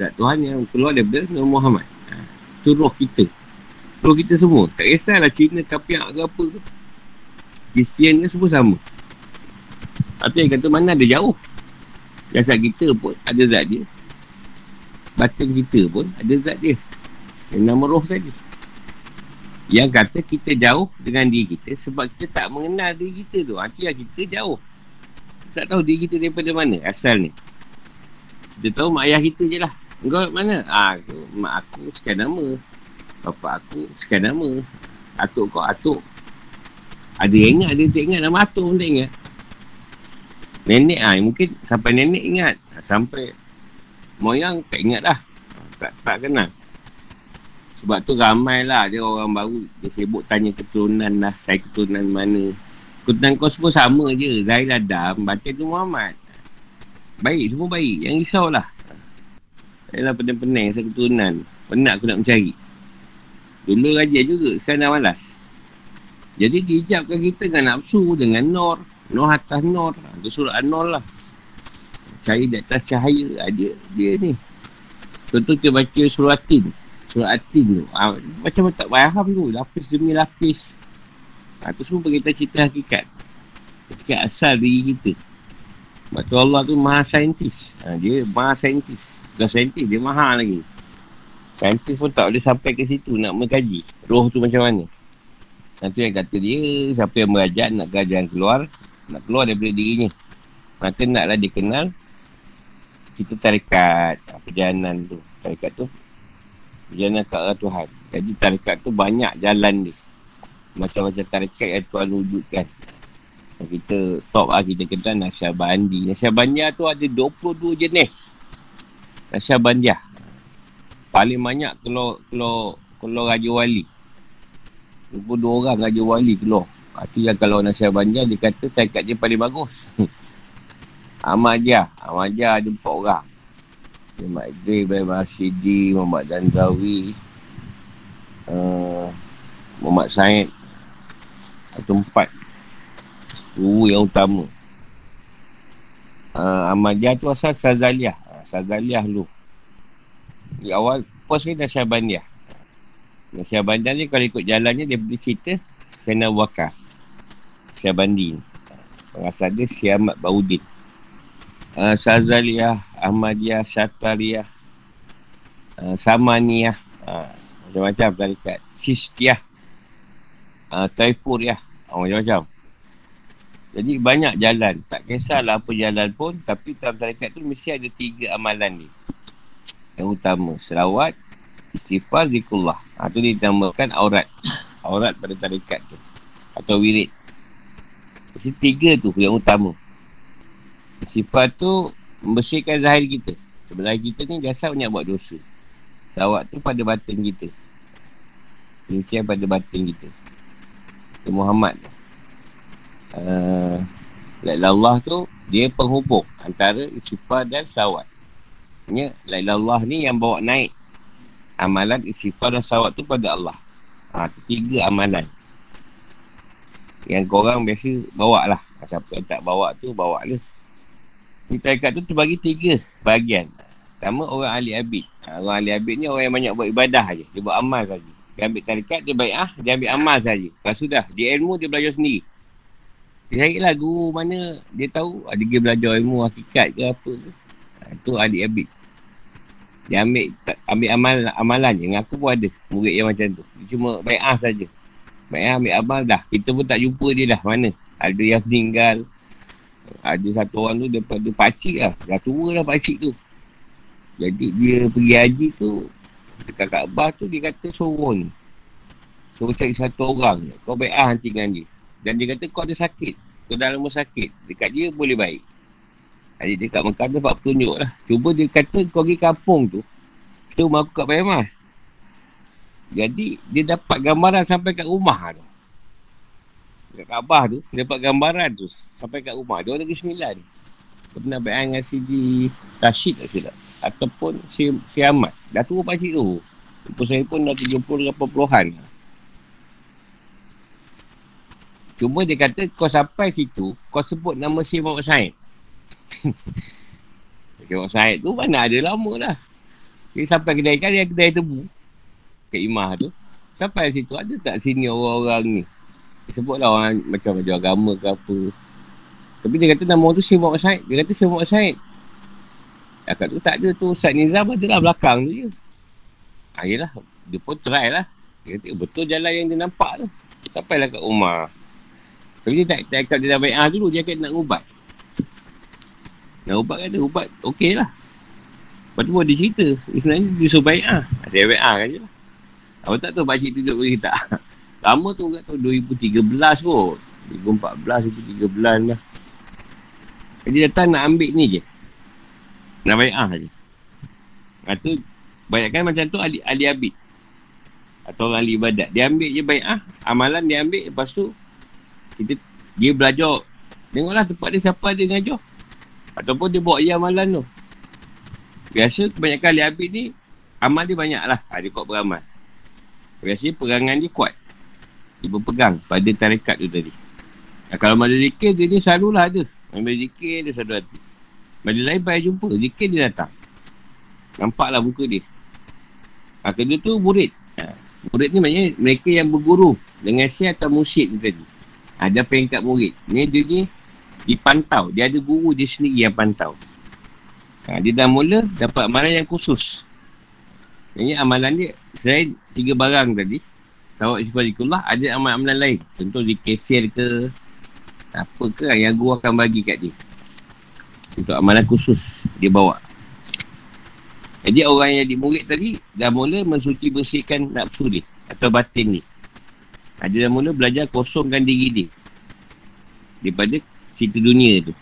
Zat Tuhan yang keluar daripada Nabi Muhammad. Ha. Itu roh kita. Roh kita semua. Tak kisahlah Cina, Kapiak ke apa tu. Kristian ke semua sama. Tapi yang kata mana ada jauh. Jasad kita pun ada zat dia. Batin kita pun ada zat dia. Yang nama roh tadi. Yang kata kita jauh dengan diri kita sebab kita tak mengenal diri kita tu. Itu yang kita jauh. Tak tahu diri kita daripada mana asal ni. Kita tahu mak ayah kita je lah. Kau mana? Ah, mak aku sekian nama. Bapa aku sekian nama. Atuk kau atuk. Ada yang ingat, ada yang tak ingat. Nama atuk pun tak ingat. Nenek ah mungkin sampai nenek ingat. Sampai moyang tak ingat dah. Tak, tak kenal. Sebab tu ramai lah dia orang baru dia sibuk tanya keturunan lah. Saya keturunan mana. Keturunan kau semua sama je. Zahir Adam, Batin tu Muhammad. Baik, semua baik. Yang risau lah. Yalah pening-pening saya keturunan. Penat aku nak mencari. Dulu rajin juga. Sekarang dah malas. Jadi dihijabkan kita dengan nafsu, dengan nor. Nor atas nor. Itu surah an-nor lah. Cahaya di atas cahaya. Ha, dia, dia ni. Contoh kita baca surah atin. Surah atin tu. Ha, macam tak faham tu. Lapis demi lapis. Ha, tu semua berkaitan cerita hakikat. Ketika asal diri kita. Sebab Allah tu maha saintis. Ha, dia maha saintis. Bukan saintis, dia mahal lagi. Saintis pun tak boleh sampai ke situ nak mengkaji. Roh tu macam mana. Nanti yang kata dia, siapa yang berajak nak kerajaan keluar, nak keluar daripada dirinya. Maka naklah dikenal kita tarikat perjalanan tu. Tarikat tu perjalanan ke arah Tuhan. Jadi tarikat tu banyak jalan dia. Macam-macam tarikat yang Tuhan wujudkan. Kita top lah kita kenal Nasyabandi. Nasyabandi tu ada 22 jenis. Rasyah Bandiah. Paling banyak keluar keluar keluar Raja Wali. 22 orang Raja Wali keluar. Itu yang kalau Nasyah Bandiah dia kata tarikat dia paling bagus. Ahmadiyah. Ahmadiyah ada 4 orang. Muhammad Idris, Ibrahim Rashidi, Muhammad Dandawi, uh, Muhammad Said. Atau empat. Guru yang utama. Uh, Ahmadiyah tu asal Sazaliyah. Sazaliyah dulu. Di awal, pos ni. Nah, Syabaniyah ni kalau ikut jalannya, dia boleh cerita Sena Waka. Syabandi ni. Pengasal dia Syamat Baudin. Uh, Sazaliyah, Ahmadiyah, Syatariyah, uh, Samaniyah. Uh, macam-macam tarikat. Sistiyah. Uh, Taifuriyah. Uh, macam-macam. Jadi banyak jalan. Tak kisahlah apa jalan pun. Tapi dalam tarikat tu mesti ada tiga amalan ni. Yang utama. Selawat, istighfar, zikullah. Ha, tu dia dinamakan aurat. Aurat pada tarikat tu. Atau wirid. Mesti tiga tu yang utama. Istighfar tu membersihkan zahir kita. Sebenarnya kita ni biasa banyak buat dosa. Selawat tu pada batin kita. Penyucian pada batin kita. Itu Muhammad uh, Allah tu dia penghubung antara istighfar dan salawat. Maksudnya Allah ni yang bawa naik Amalan istighfar dan sawat tu pada Allah. Ha, tiga amalan. Yang korang biasa bawa lah. Siapa yang tak bawa tu, bawa lah. Ni tarikat tu terbagi tiga bahagian. Pertama orang ahli abid. Ha, orang ahli abid ni orang yang banyak buat ibadah je. Dia buat amal saja. Dia ambil tarikat, dia baik ah, dia ambil amal saja. Lepas sudah, dia ilmu dia belajar sendiri. Dia cari lah guru mana dia tahu ada dia belajar ilmu hakikat ke apa. Ha, itu ahli abid. Dia ambil ambil amal amalan je. Aku pun ada murid yang macam tu. Dia cuma baik ah saja. Baik ah ambil amal dah. Kita pun tak jumpa dia dah mana. Ada yang meninggal. Ada satu orang tu daripada pakcik lah. Dah tua lah pakcik tu. Jadi dia pergi haji tu. Dekat Kaabah tu dia kata suruh ni. Suruh cari satu orang. Kau baik ah nanti dengan dia. Dan dia kata kau ada sakit. Kau dalam rumah sakit. Dekat dia boleh baik. Jadi dia kat Mekah dia buat petunjuk lah. Cuba dia kata kau pergi kampung tu. Tu rumah aku kat Bayamah. Jadi dia dapat gambaran sampai kat rumah tu. Dekat Kaabah tu. Dia dapat gambaran tu. Sampai kat rumah. Dia orang negeri sembilan. Dia pernah bayang dengan Sidi Rashid tak silap. Ataupun si, si Ahmad. Dah tua pakcik tu. Umur saya pun dah 70-80-an. Cuma dia kata kau sampai situ, kau sebut nama si Muhammad Syed. si Muhammad Syed tu mana ada lama dah. Dia sampai kedai kan, dia kedai tebu. Kat Imah tu. Sampai situ ada tak sini orang-orang ni. Sebutlah orang macam macam agama ke apa. Tapi dia kata nama tu si Muhammad Syed. Dia kata si Muhammad Syed. Akak tu tak ada tu Ustaz Nizam ada lah belakang tu je. Ha, yelah. Dia pun try lah. Dia kata betul jalan yang dia nampak tu. Sampailah kat rumah. Tapi dia tak, tak cakap dia dah baik ah dulu. Dia akan nak ubat. Nak ubat ada ubat. Okey lah. Lepas tu dia cerita. Sebenarnya dia suruh baik ah. Dia baik ah kan je lah. Apa tak tahu pakcik tunjuk bagi tak. Lama tu kat tahun 2013 kot. 2014, 2013 lah. Jadi datang nak ambil ni je. Nak baik ah je. Tu, banyakkan macam tu ahli, ahli abid. Atau orang ahli ibadat. Dia ambil je baik ah. Amalan dia ambil. Lepas tu, kita, dia belajar. Tengoklah tempat dia siapa dia ngajar. Ataupun dia buat ia amalan tu. Biasa kebanyakan ahli abid ni, amal dia banyak lah. Ha, dia kuat beramal. Biasanya pegangan dia kuat. Dia berpegang pada tarikat tu tadi. Ha, kalau mana zikir, dia ni selalulah ada. Ambil zikir, dia selalu ada. Bila lain payah jumpa, zikir dia datang. Nampaklah muka dia. Ha, kedua tu murid. Ha, murid ni maknanya mereka yang berguru dengan syekh atau musyid tu tadi. Ada ha, peringkat murid. Ni dia ni dipantau. Dia ada guru dia sendiri yang pantau. Ha, dia dah mula dapat amalan yang khusus. Ini amalan dia selain tiga barang tadi. Tawak isbarikullah ada amalan-amalan lain. Contoh zikir ke. Apa ke yang guru akan bagi kat dia. Untuk amalan khusus dia bawa. Jadi orang yang di murid tadi dah mula mensuci bersihkan nafsu dia atau batin ni. Ha, dia dah mula belajar kosongkan diri dia. Daripada cerita dunia tu.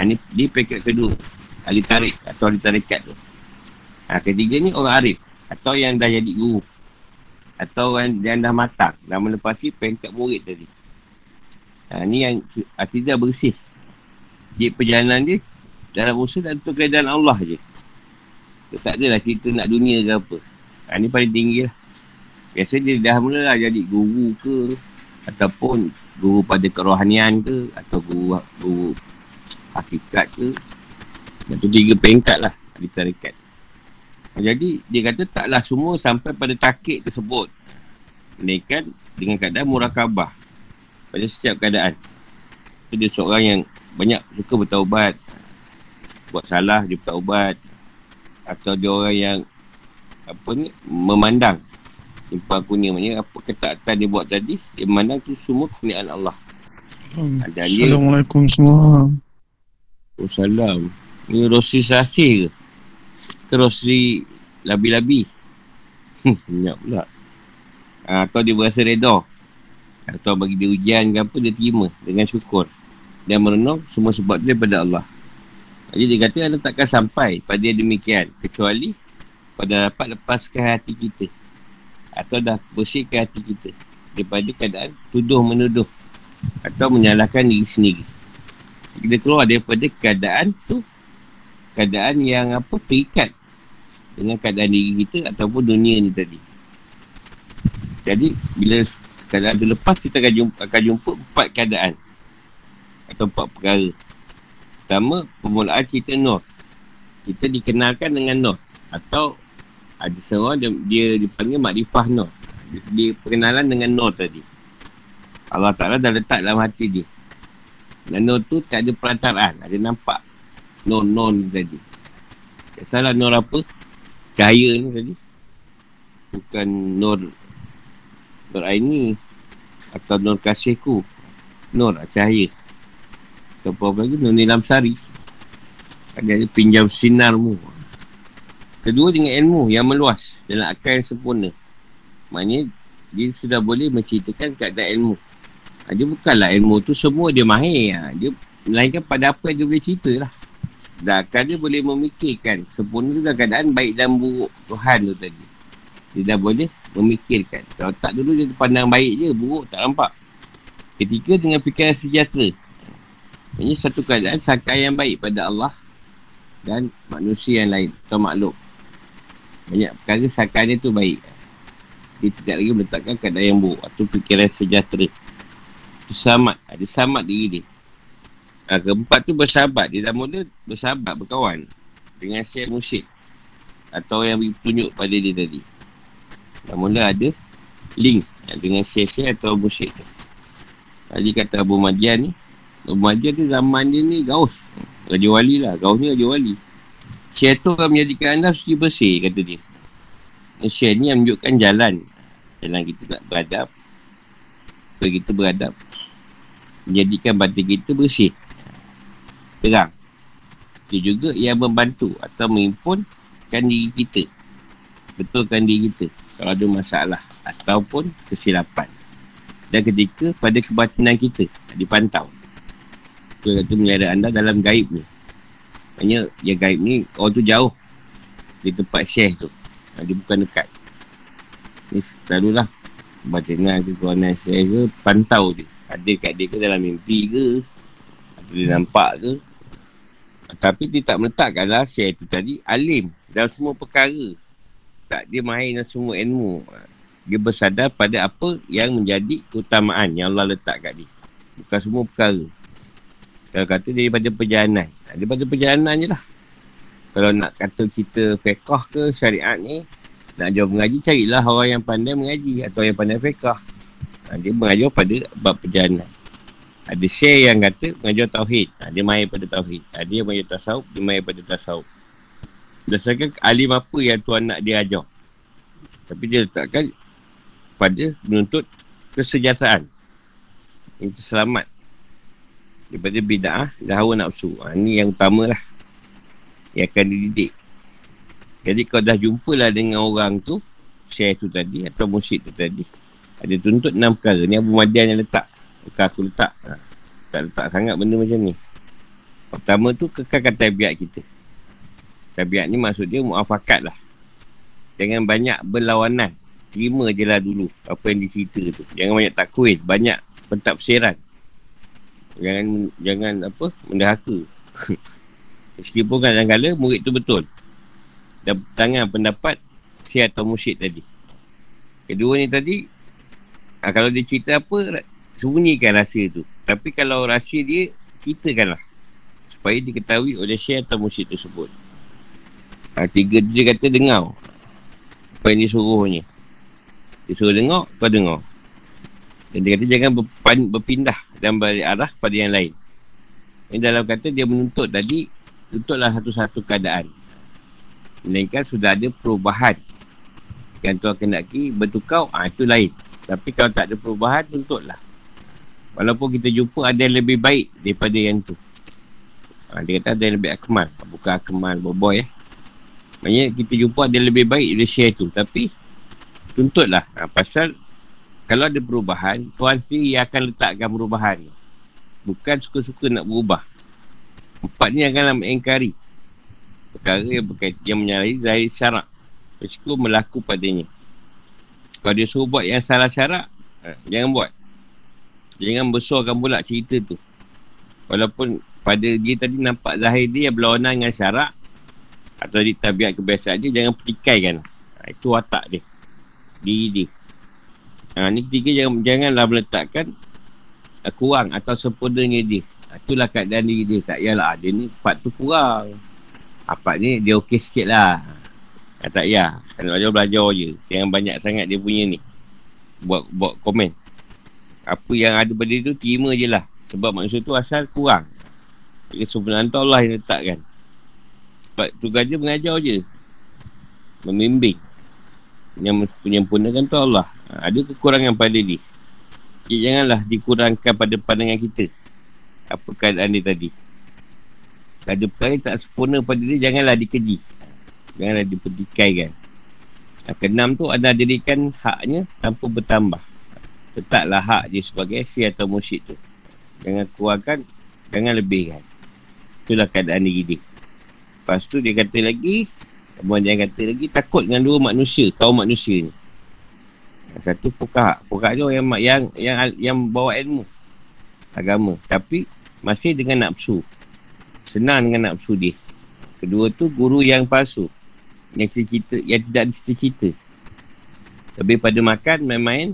Ha, ni dia pekat kedua. Ahli tarik atau ahli tarikat tu. Ha, ketiga ni orang arif. Atau yang dah jadi guru. Atau orang yang dah matang. Dah melepasi pekat murid tadi. Ha, ni yang artinya bersih dia perjalanan dia dalam usaha dan untuk keadaan Allah je. Dia tak adalah cerita nak dunia ke apa. Ha, ni paling tinggi lah. Biasa dia dah mula lah jadi guru ke ataupun guru pada kerohanian ke atau guru, guru hakikat ke. Itu tiga peringkat lah di tarikat. Jadi dia kata taklah semua sampai pada takik tersebut. Mereka dengan keadaan murakabah pada setiap keadaan. Itu dia seorang yang banyak suka bertaubat buat salah dia bertaubat atau dia orang yang apa ni memandang Impah aku ni maknanya apa ketaatan dia buat tadi dia memandang tu semua keniaan Allah hmm. Assalamualaikum semua Oh salam Ni Rosri Sasih ke? Ke Rosri Labi-labi. Banyak pula. Ha, Atau dia berasa reda. Atau bagi dia ujian ke apa Dia terima dengan syukur. Dan merenung semua sebab dia daripada Allah. Jadi dia kata anda takkan sampai pada demikian kecuali pada dapat lepaskan hati kita. Atau dah bersihkan hati kita daripada keadaan tuduh menuduh atau menyalahkan diri sendiri. Kita keluar daripada keadaan tu keadaan yang apa terikat dengan keadaan diri kita ataupun dunia ni tadi. Jadi, bila keadaan tu lepas, kita akan jumpa, akan jumpa empat keadaan. Atau empat perkara. Pertama, permulaan kita Nur. Kita dikenalkan dengan Nur. Atau ada seorang dia, dia dipanggil Makrifah Nur. Dia, dia perkenalan dengan Nur tadi. Allah Ta'ala dah letak dalam hati dia. Dan Nur tu tak ada perantaraan. Ada nampak. Nur-Nur tadi. Tak salah Nur apa? Cahaya ni tadi. Bukan Nur Nur Aini atau Nur Kasihku. Nur cahaya. Atau apa lagi? Nur Nilam Sari. Ada pinjam sinarmu. Kedua dengan ilmu yang meluas dalam akal yang sempurna. Maknanya dia sudah boleh menceritakan keadaan ilmu. Ha, dia bukanlah ilmu tu semua dia mahir. Ha. Dia melainkan pada apa yang dia boleh cerita lah. Dan akal dia boleh memikirkan sempurna dalam keadaan baik dan buruk Tuhan tu tadi. Dia dah boleh memikirkan. Kalau tak dulu dia pandang baik je, buruk tak nampak. Ketiga dengan fikiran sejahtera. Ini satu keadaan sangka yang baik pada Allah dan manusia yang lain atau makhluk. Banyak perkara sangka dia tu baik. Dia tidak lagi meletakkan keadaan yang buruk atau fikiran sejahtera. Itu samat. Ada samat diri dia. Ha, keempat tu bersahabat. Dia dah mula bersahabat, berkawan. Dengan syekh musyid. Atau yang tunjuk pada dia tadi. Dah mula ada link dengan syekh-syekh atau musyid tu. Tadi kata Abu Majian ni. Abu Majian tu zaman dia ni gaus. Raja wali lah. Gaus ni raja wali. Syekh tu akan menjadikan anda suci bersih kata dia. Syekh ni yang menunjukkan jalan. Jalan kita nak beradab. Supaya kita beradab. Menjadikan batin kita bersih. Terang. Dia juga yang membantu atau mengimpunkan diri kita. Betulkan diri kita kalau ada masalah ataupun kesilapan. Dan ketika pada kebatinan kita dipantau. Dia kata menyara anda dalam gaib ni. Maksudnya yang gaib ni orang tu jauh di tempat share tu. Ha, dia bukan dekat. Ni selalulah kebatinan ke kawanan share ke pantau dia. Ada kat dia ke dalam mimpi ke. Atau dia nampak ke. Tapi dia tak meletakkanlah share tu tadi alim dalam semua perkara tak dia mahir dengan semua ilmu. Dia bersadar pada apa yang menjadi keutamaan yang Allah letak kat dia. Bukan semua perkara. Kalau kata daripada perjalanan. Daripada perjalanan je lah. Kalau nak kata kita fekah ke syariat ni, nak jawab mengaji, carilah orang yang pandai mengaji atau yang pandai fekah. Ha, dia mengajar pada bab perjalanan. Ada share yang kata mengajar tauhid. Ha, dia main pada tauhid. Ada yang mengajar tasawuf, dia main pada tasawuf. Berdasarkan alim apa yang tuan nak dia ajar. Tapi dia letakkan pada menuntut kesejahteraan. Itu selamat. Daripada bida'ah dan hawa nafsu. Ha, ini yang utama lah. Yang akan dididik. Jadi kau dah jumpa lah dengan orang tu, share tu tadi atau musyid tu tadi. Ada tuntut enam perkara. Ni Abu Madian yang letak. Bukan aku letak. Tak letak sangat benda macam ni. Pertama tu kekalkan tabiat kita. Tabiat ni maksud dia muafakat lah. Jangan banyak berlawanan. Terima je lah dulu apa yang dicerita tu. Jangan banyak takwil. Banyak pentafsiran. Jangan jangan apa mendahaka. Meskipun kadang-kadang murid tu betul. Dan tangan pendapat si atau musyid tadi. Kedua ni tadi, ha, kalau dia cerita apa, sembunyikan rahsia tu. Tapi kalau rahsia dia, ceritakanlah. Supaya diketahui oleh syekh atau musyid tersebut. Ha, tiga dia kata dengar. Apa yang dia suruhnya. Dia suruh dengar, kau dengar. Dan dia kata jangan berpindah dan balik arah pada yang lain. Ini dalam kata dia menuntut tadi, tuntutlah satu-satu keadaan. Melainkan sudah ada perubahan. Yang tuan kenaki bertukau, ah ha, itu lain. Tapi kalau tak ada perubahan, tuntutlah. Walaupun kita jumpa ada yang lebih baik daripada yang tu. Ha, dia kata ada yang lebih akmal. Bukan akmal, boboy eh. Maksudnya kita jumpa ada lebih baik dia share tu. Tapi tuntutlah. Ha, pasal kalau ada perubahan, Tuhan sendiri yang akan letakkan perubahan. Bukan suka-suka nak berubah. Empat ni akan mengingkari. Perkara yang, berkait, yang menyalahi zahir syarak. Risiko melaku padanya. Kalau dia suruh buat yang salah syarak, ha, jangan buat. Jangan besarkan pula cerita tu. Walaupun pada dia tadi nampak zahir dia yang berlawanan dengan syarak, Atau di tabiat kebiasaan dia, jangan pertikaikan. Ha, itu watak dia. Diri dia. Ha, ni ketiga, jangan, janganlah meletakkan uh, kurang atau sempurnanya dia. Ha, itulah keadaan diri dia. Tak yalah, dia ni part tu kurang. Apa ni, dia okey sikit lah. Ha, tak ya. Kalau belajar, belajar je. Jangan banyak sangat dia punya ni. Buat buat komen. Apa yang ada pada dia tu, terima je lah. Sebab manusia tu asal kurang. Kesempurnaan tu Allah yang letakkan. Sebab tugas dia mengajar je. Membimbing. Yang menyempurnakan tu Allah. Ha, ada kekurangan pada dia. Jadi janganlah dikurangkan pada pandangan kita. Apa keadaan dia tadi. Ada perkara yang tak sempurna pada dia, janganlah dikeji. Janganlah dipertikaikan. Ha, keenam tu anda dirikan haknya tanpa bertambah. Tetaplah hak dia sebagai si atau musyid tu. Jangan kurangkan, jangan lebihkan. Itulah keadaan diri dia. Lepas tu dia kata lagi, Kemudian dia kata lagi, takut dengan dua manusia, kaum manusia ni. Satu pukak. Pukak tu yang, yang yang yang bawa ilmu. Agama. Tapi masih dengan nafsu. Senang dengan nafsu dia. Kedua tu guru yang palsu. Yang cerita, yang tidak cerita-cerita. Lebih pada makan, main-main.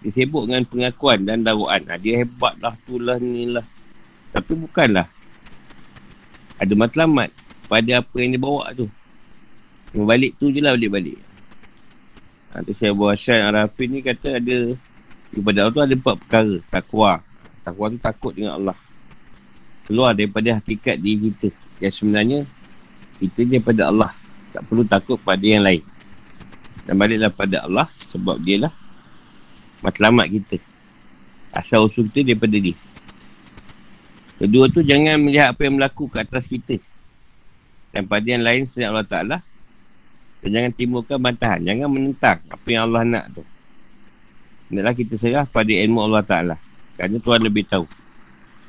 Dia sibuk dengan pengakuan dan dakwaan. Ha, dia hebat lah, tu lah, ni lah. Tapi bukanlah ada matlamat pada apa yang dia bawa tu. Yang balik tu je lah balik-balik. Ha, tu saya buat Syed Arafin ni kata ada Allah tu ada empat perkara. Takwa. Takwa tu takut dengan Allah. Keluar daripada hakikat diri kita. Yang sebenarnya kita daripada Allah. Tak perlu takut pada yang lain. Dan baliklah pada Allah sebab dia lah matlamat kita. Asal usul kita daripada dia. Kedua tu jangan melihat apa yang berlaku ke atas kita. Dan pada yang lain selain Allah Ta'ala. Dan jangan timbulkan bantahan. Jangan menentang apa yang Allah nak tu. Hendaklah kita serah pada ilmu Allah Ta'ala. Kerana Tuhan lebih tahu.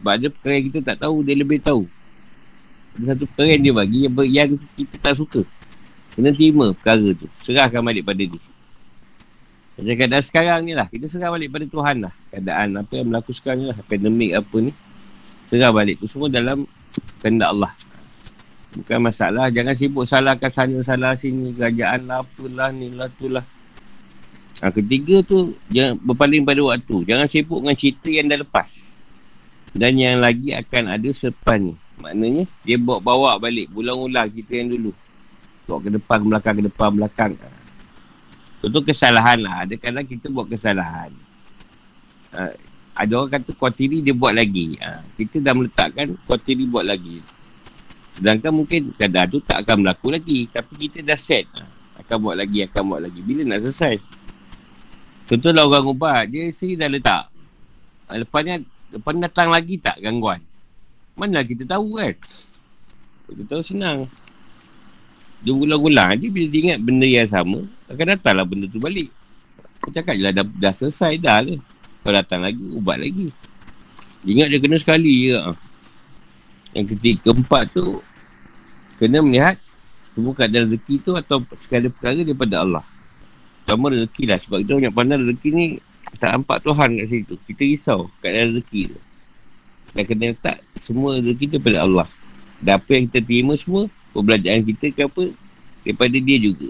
Sebab ada perkara yang kita tak tahu, dia lebih tahu. Ada satu perkara yang dia bagi yang, yang kita tak suka. Kena terima perkara tu. Serahkan balik pada dia. Macam keadaan sekarang ni lah. Kita serah balik pada Tuhan lah. Keadaan apa yang berlaku sekarang ni lah. Pandemik apa ni serah balik tu semua dalam kehendak Allah. Bukan masalah. Jangan sibuk salahkan sana, salah sini. Kerajaan lah, apalah, ni lah, tu lah. Ha, ketiga tu, jangan berpaling pada waktu. Jangan sibuk dengan cerita yang dah lepas. Dan yang lagi akan ada sepan ni. Maknanya, dia bawa-bawa balik. Ulang-ulang cerita yang dulu. Bawa ke depan, ke belakang, ke depan, belakang. Itu kesalahan lah. Ada kadang kita buat kesalahan. Ha, ada orang kata kuatiri dia buat lagi. Ha, kita dah meletakkan kuatiri buat lagi. Sedangkan mungkin kadang tu tak akan berlaku lagi. Tapi kita dah set. Ha, akan buat lagi, akan buat lagi. Bila nak selesai? Contohlah orang ubat. Dia sendiri dah letak. Ha, lepas ni, lepas datang lagi tak gangguan? Mana kita tahu kan? Kita tahu senang. Dia ulang-ulang. Dia bila dia ingat benda yang sama, akan datanglah benda tu balik. Aku cakap je lah, dah, dah selesai dah lah. Kalau datang lagi, ubat lagi. Ingat dia kena sekali je. Yang ketiga, keempat tu, kena melihat semua keadaan rezeki tu atau segala perkara daripada Allah. Pertama rezeki lah. Sebab kita banyak pandang rezeki ni tak nampak Tuhan kat situ. Kita risau keadaan rezeki tu. Dan kena letak semua rezeki daripada Allah. Dan apa yang kita terima semua, perbelanjaan kita ke apa, daripada dia juga.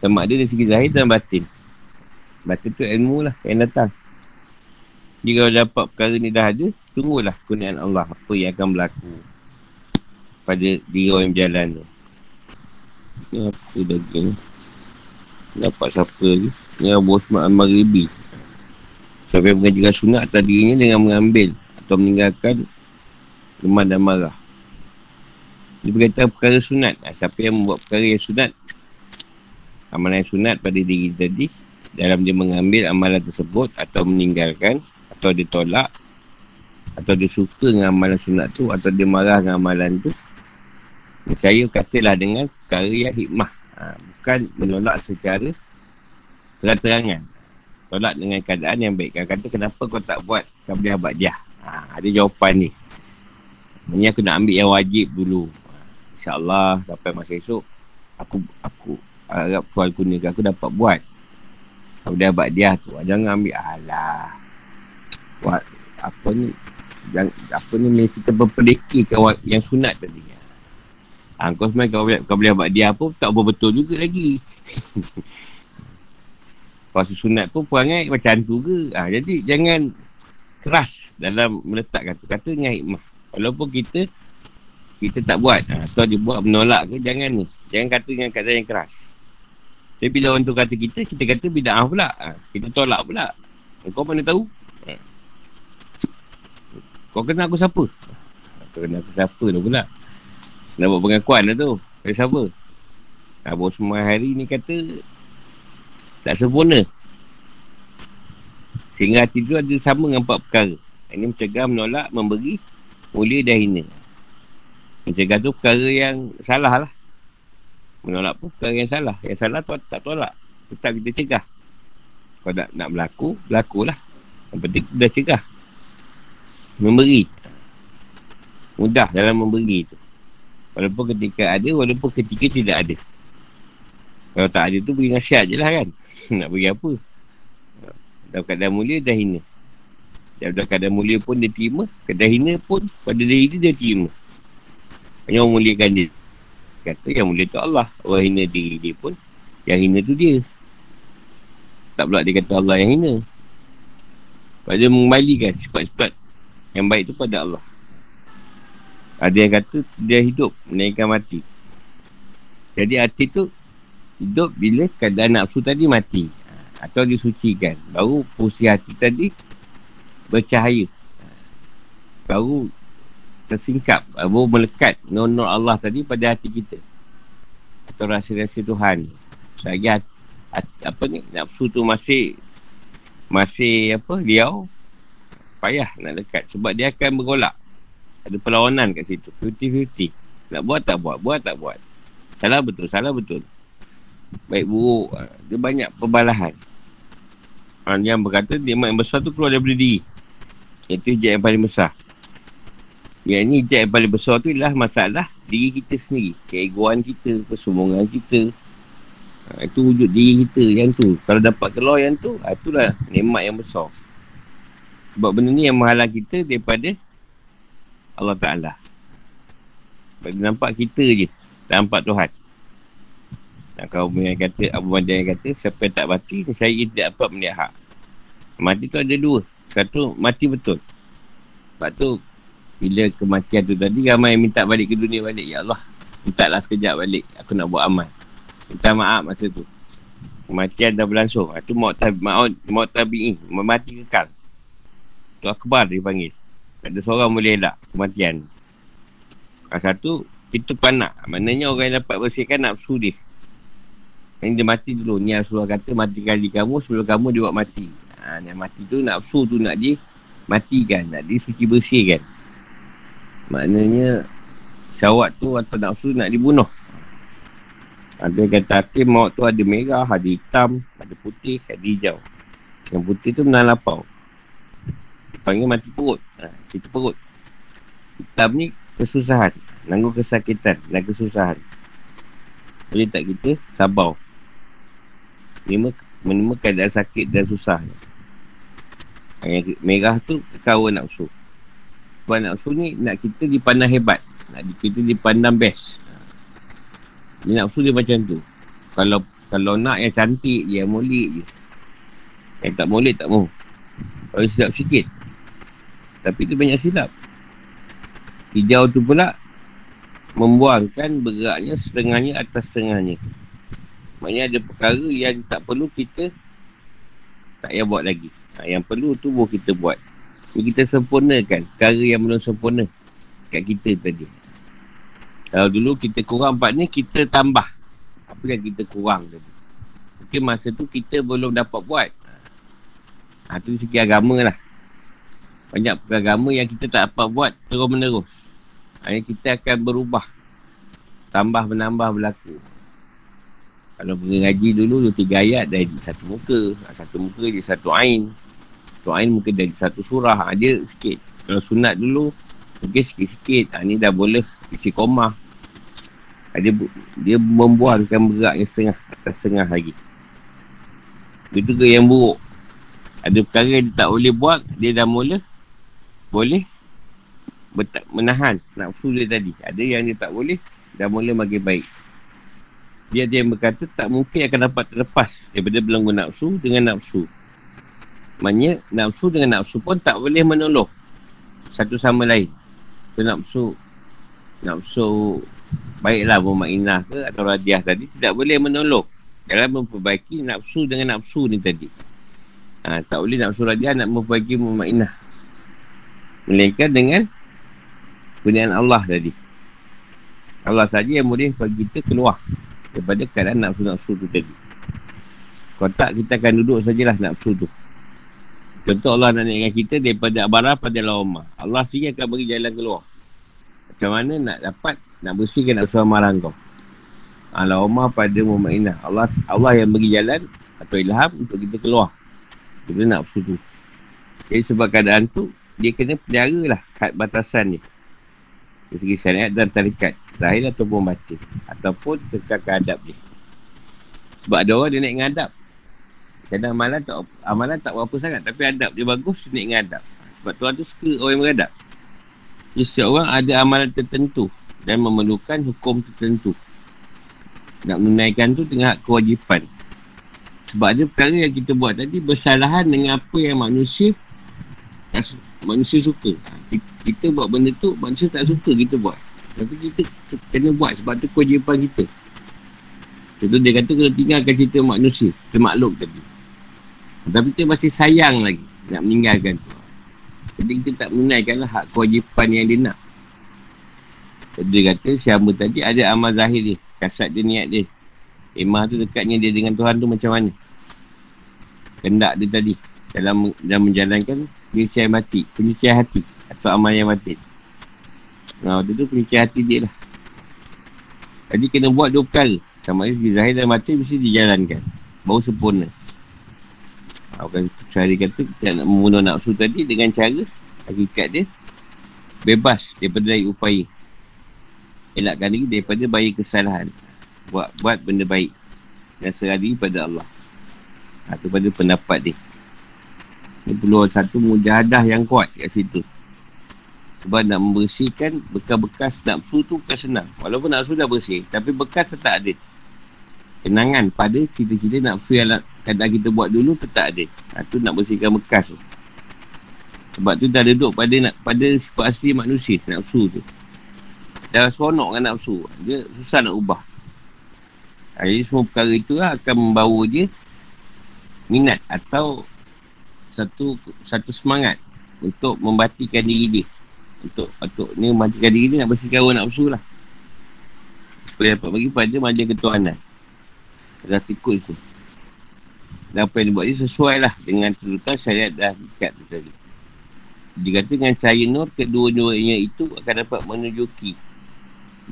Sama ada dari segi zahir dan batin. Batin tu ilmu lah yang datang. Jika dapat perkara ni dah ada, tunggulah kurniaan Allah apa yang akan berlaku pada diri orang yang berjalan tu. Ni apa lagi ni? Dapat siapa lagi? Ni Abu Osman Al-Maghribi. Siapa yang mengajarkan sunat atas dirinya dengan mengambil atau meninggalkan lemah dan marah. Dia berkata perkara sunat. Ha, siapa yang membuat perkara yang sunat, amalan sunat pada diri tadi, dalam dia mengambil amalan tersebut atau meninggalkan atau dia tolak atau dia suka dengan amalan sunat tu atau dia marah dengan amalan tu percaya katalah dengan perkara yang hikmah. Ha, bukan menolak secara terang-terangan. Tolak dengan keadaan yang baik. Kata kenapa kau tak buat? Kabliah ba'jah ha, ada jawapan ni. Ini aku nak ambil yang wajib dulu. Ha, InsyaAllah sampai masa esok aku aku harap Tuhan kurniakan aku dapat buat kabliah ba'jah tu jangan ambil alah buat apa ni yang apa ni kita memperdekikan yang sunat tadi Ha, kau sebenarnya kau kau boleh buat dia pun tak betul juga lagi. Puasa sunat pun perangai macam tu ke. Ha, jadi jangan keras dalam meletakkan tu. Kata dengan hikmah. Walaupun kita kita tak buat. Ha, atau dia buat menolak ke jangan ni. Jangan kata dengan kata yang keras. Tapi bila orang tu kata kita, kita kata bida'ah pula. Ha, kita tolak pula. Kau mana tahu? Ha. Kau kenal aku siapa? Kau kenal aku siapa tu pula. Nak buat pengakuan lah tu. Dari siapa? Abu semua hari ni kata tak sempurna. Sehingga hati tu ada sama dengan empat perkara. Ini mencegah, menolak, memberi, mulia dan hina. Mencegah tu perkara yang salah lah. Menolak pun perkara yang salah. Yang salah tu tak tolak. Tetap kita cegah. Kalau nak, nak berlaku, berlakulah. Yang penting dah cegah. Memberi. Mudah dalam memberi tu. Walaupun ketika ada, walaupun ketika tidak ada. Kalau tak ada tu, beri nasihat je lah kan. nak bagi apa dalam keadaan mulia dah hina dalam keadaan mulia pun dia terima keadaan hina pun pada diri dia dia terima hanya orang muliakan dia kata yang mulia tu Allah. Orang hina diri dia pun yang hina tu dia. Tak pula dia kata Allah yang hina. Pada mengembalikan sifat-sifat yang baik tu pada Allah. Ada yang kata dia hidup menaikkan mati. Jadi hati tu hidup bila keadaan nafsu tadi mati. Atau disucikan. Baru fungsi hati tadi bercahaya. Baru tersingkap baru melekat nur Allah tadi pada hati kita. Atau rasa-rasa Tuhan. Hati, apa ni nafsu tu masih masih apa liau payah nak dekat. Sebab dia akan bergolak. Ada perlawanan kat situ. 50-50 nak buat tak buat. Buat tak buat. Salah betul salah betul. Baik buruk. Ha, dia banyak perbalahan. Ha, yang berkata nikmat yang besar tu keluar daripada diri. Itu hijab yang paling besar yang hijab yang paling besar tu ialah masalah diri kita sendiri. Keegoan kita kesombongan kita. Ha, itu wujud diri kita yang tu. Kalau dapat keluar yang tu ha, itulah nikmat yang besar. Sebab benda ni yang menghalang kita daripada Allah Ta'ala. Bagi nampak kita je nampak Tuhan. Dan kau yang kata Abu Mada yang kata Siapa yang tak mati Saya tidak dapat melihat hak. Mati tu ada dua. Satu mati betul. Sebab tu Bila kematian tu tadi Ramai yang minta balik ke dunia balik. Ya Allah Minta lah sekejap balik. Aku nak buat amal. Minta maaf masa tu. Kematian dah berlangsung. Itu maut Maut, maut tabi Mati kekal. Tu akbar dia panggil. Tak ada seorang boleh elak Kematian. Satu Itu panak. Maknanya orang yang dapat bersihkan nafsu dia. Yang dia mati dulu. Ni Rasulullah kata mati kali kamu sebelum kamu dia buat mati. Ha, yang mati tu nafsu tu nak di matikan. Nak di suci bersihkan. Maknanya syawat tu atau nafsu nak dibunuh. Ada kata hakim maut tu ada merah, ada hitam, ada putih, ada hijau. Yang putih tu menang lapau. Panggil mati perut. Ha, itu perut. Hitam ni kesusahan. Nanggung kesakitan dan kesusahan. Boleh tak kita sabar menerima, menerima keadaan sakit dan susah. Yang merah tu kawan nafsu. Sebab nafsu ni nak kita dipandang hebat. Nak kita dipandang best. Ni nafsu dia macam tu. Kalau kalau nak yang cantik je, yang mulik je. Yang tak mulik tak mau. Kalau silap sikit. Tapi tu banyak silap. Hijau tu pula membuangkan beratnya setengahnya atas setengahnya. Maknanya ada perkara yang tak perlu kita tak payah buat lagi. Yang perlu tu buat kita buat. Jadi kita sempurnakan perkara yang belum sempurna kat kita tadi. Kalau dulu kita kurang empat ni, kita tambah. Apa yang kita kurang tadi. Mungkin masa tu kita belum dapat buat. Ha, tu segi agama lah. Banyak agama yang kita tak dapat buat terus menerus. Ha, kita akan berubah. Tambah menambah berlaku. Kalau pergi ngaji dulu dua tiga ayat dah jadi satu muka. Ha, satu muka jadi satu ain. Satu ain mungkin dari satu surah. Ha, dia sikit. Kalau sunat dulu mungkin sikit-sikit. Ha, ni dah boleh isi koma. Ha, dia, dia membuangkan beratnya setengah atas setengah lagi. Itu ke yang buruk. Ada perkara dia tak boleh buat. Dia dah mula boleh menahan nafsu dia tadi. Ada yang dia tak boleh. dah mula makin baik. Dia dia yang berkata tak mungkin akan dapat terlepas daripada belenggu nafsu dengan nafsu. Maksudnya nafsu dengan nafsu pun tak boleh menolong satu sama lain. So, nafsu nafsu baiklah bermainah ke atau radiah tadi tidak boleh menolong dalam memperbaiki nafsu dengan nafsu ni tadi. Ha, tak boleh nafsu radiah nak memperbaiki bermainah. Melainkan dengan Penian Allah tadi Allah saja yang boleh bagi kita keluar Daripada keadaan nafsu-nafsu tu tadi Kalau tak kita akan duduk sajalah nafsu tu Contoh Allah nak naikkan kita daripada abarah pada lawamah Allah sendiri akan bagi jalan keluar. Macam mana nak dapat Nak bersihkan nafsu amarah kau Lawamah pada mu'minah Allah Allah yang bagi jalan Atau ilham untuk kita keluar. Daripada nafsu tu Jadi sebab keadaan tu Dia kena pelihara lah batasan ni dari segi syariat dan tarikat. Zahir ataupun batin. Ataupun kekal adab dia. Sebab ada orang dia naik dengan adab Kadang amalan tak, amalan tak berapa sangat. Tapi adab dia bagus naik dengan adab. Sebab Tuhan tu suka orang yang beradab. Jadi setiap orang ada amalan tertentu Dan memerlukan hukum tertentu. Nak menunaikan tu dengan hak kewajipan. Sebab ada perkara yang kita buat tadi Bersalahan dengan apa yang manusia Manusia suka. Kita buat benda tu manusia tak suka kita buat. Tapi kita kena buat sebab tu kewajipan kita. Contoh dia kata kena tinggalkan cerita manusia cerita makhluk tadi tapi kita masih sayang lagi nak meninggalkan tu jadi kita tak menunaikan lah hak kewajipan yang dia nak jadi kata siapa tadi ada amal zahir dia kasat dia niat dia Emah tu dekatnya dia dengan Tuhan tu macam mana kendak dia tadi dalam dalam menjalankan penyucian mati penyucian hati atau amal yang batin. Nah, waktu tu penyucian hati dia lah. Jadi kena buat dua perkara. Sama ada segi zahir dan batin mesti dijalankan. Baru sempurna. Bukan cara kata kita nak membunuh nafsu tadi dengan cara hakikat dia bebas daripada dari upaya. Elakkan diri daripada bayi kesalahan. Buat buat benda baik. Dan serah diri pada Allah. Atau pada pendapat dia. Ini perlu satu mujahadah yang kuat kat situ. Sebab nak membersihkan bekas-bekas nafsu tu bukan senang. Walaupun nafsu dah bersih. Tapi bekas tetap ada. Kenangan pada cita-cita nafsu yang kadang kita buat dulu tetap ada. Ha, tu nak bersihkan bekas tu. Sebab tu dah duduk pada nak pada sifat asli manusia, nafsu tu. Dah seronok dengan nafsu. Dia susah nak ubah. Ha, jadi semua perkara itu lah akan membawa dia minat atau satu satu semangat untuk membatikan diri dia untuk untuk ni matikan diri ni nak bersihkan hawa nafsu lah supaya dapat bagi pada maja ketuanan dah tikut tu. Dan apa yang dia buat ni sesuai lah dengan tuntutan syariat dah ikat tu tadi. Dia kata dengan cahaya nur kedua-duanya itu akan dapat menunjuki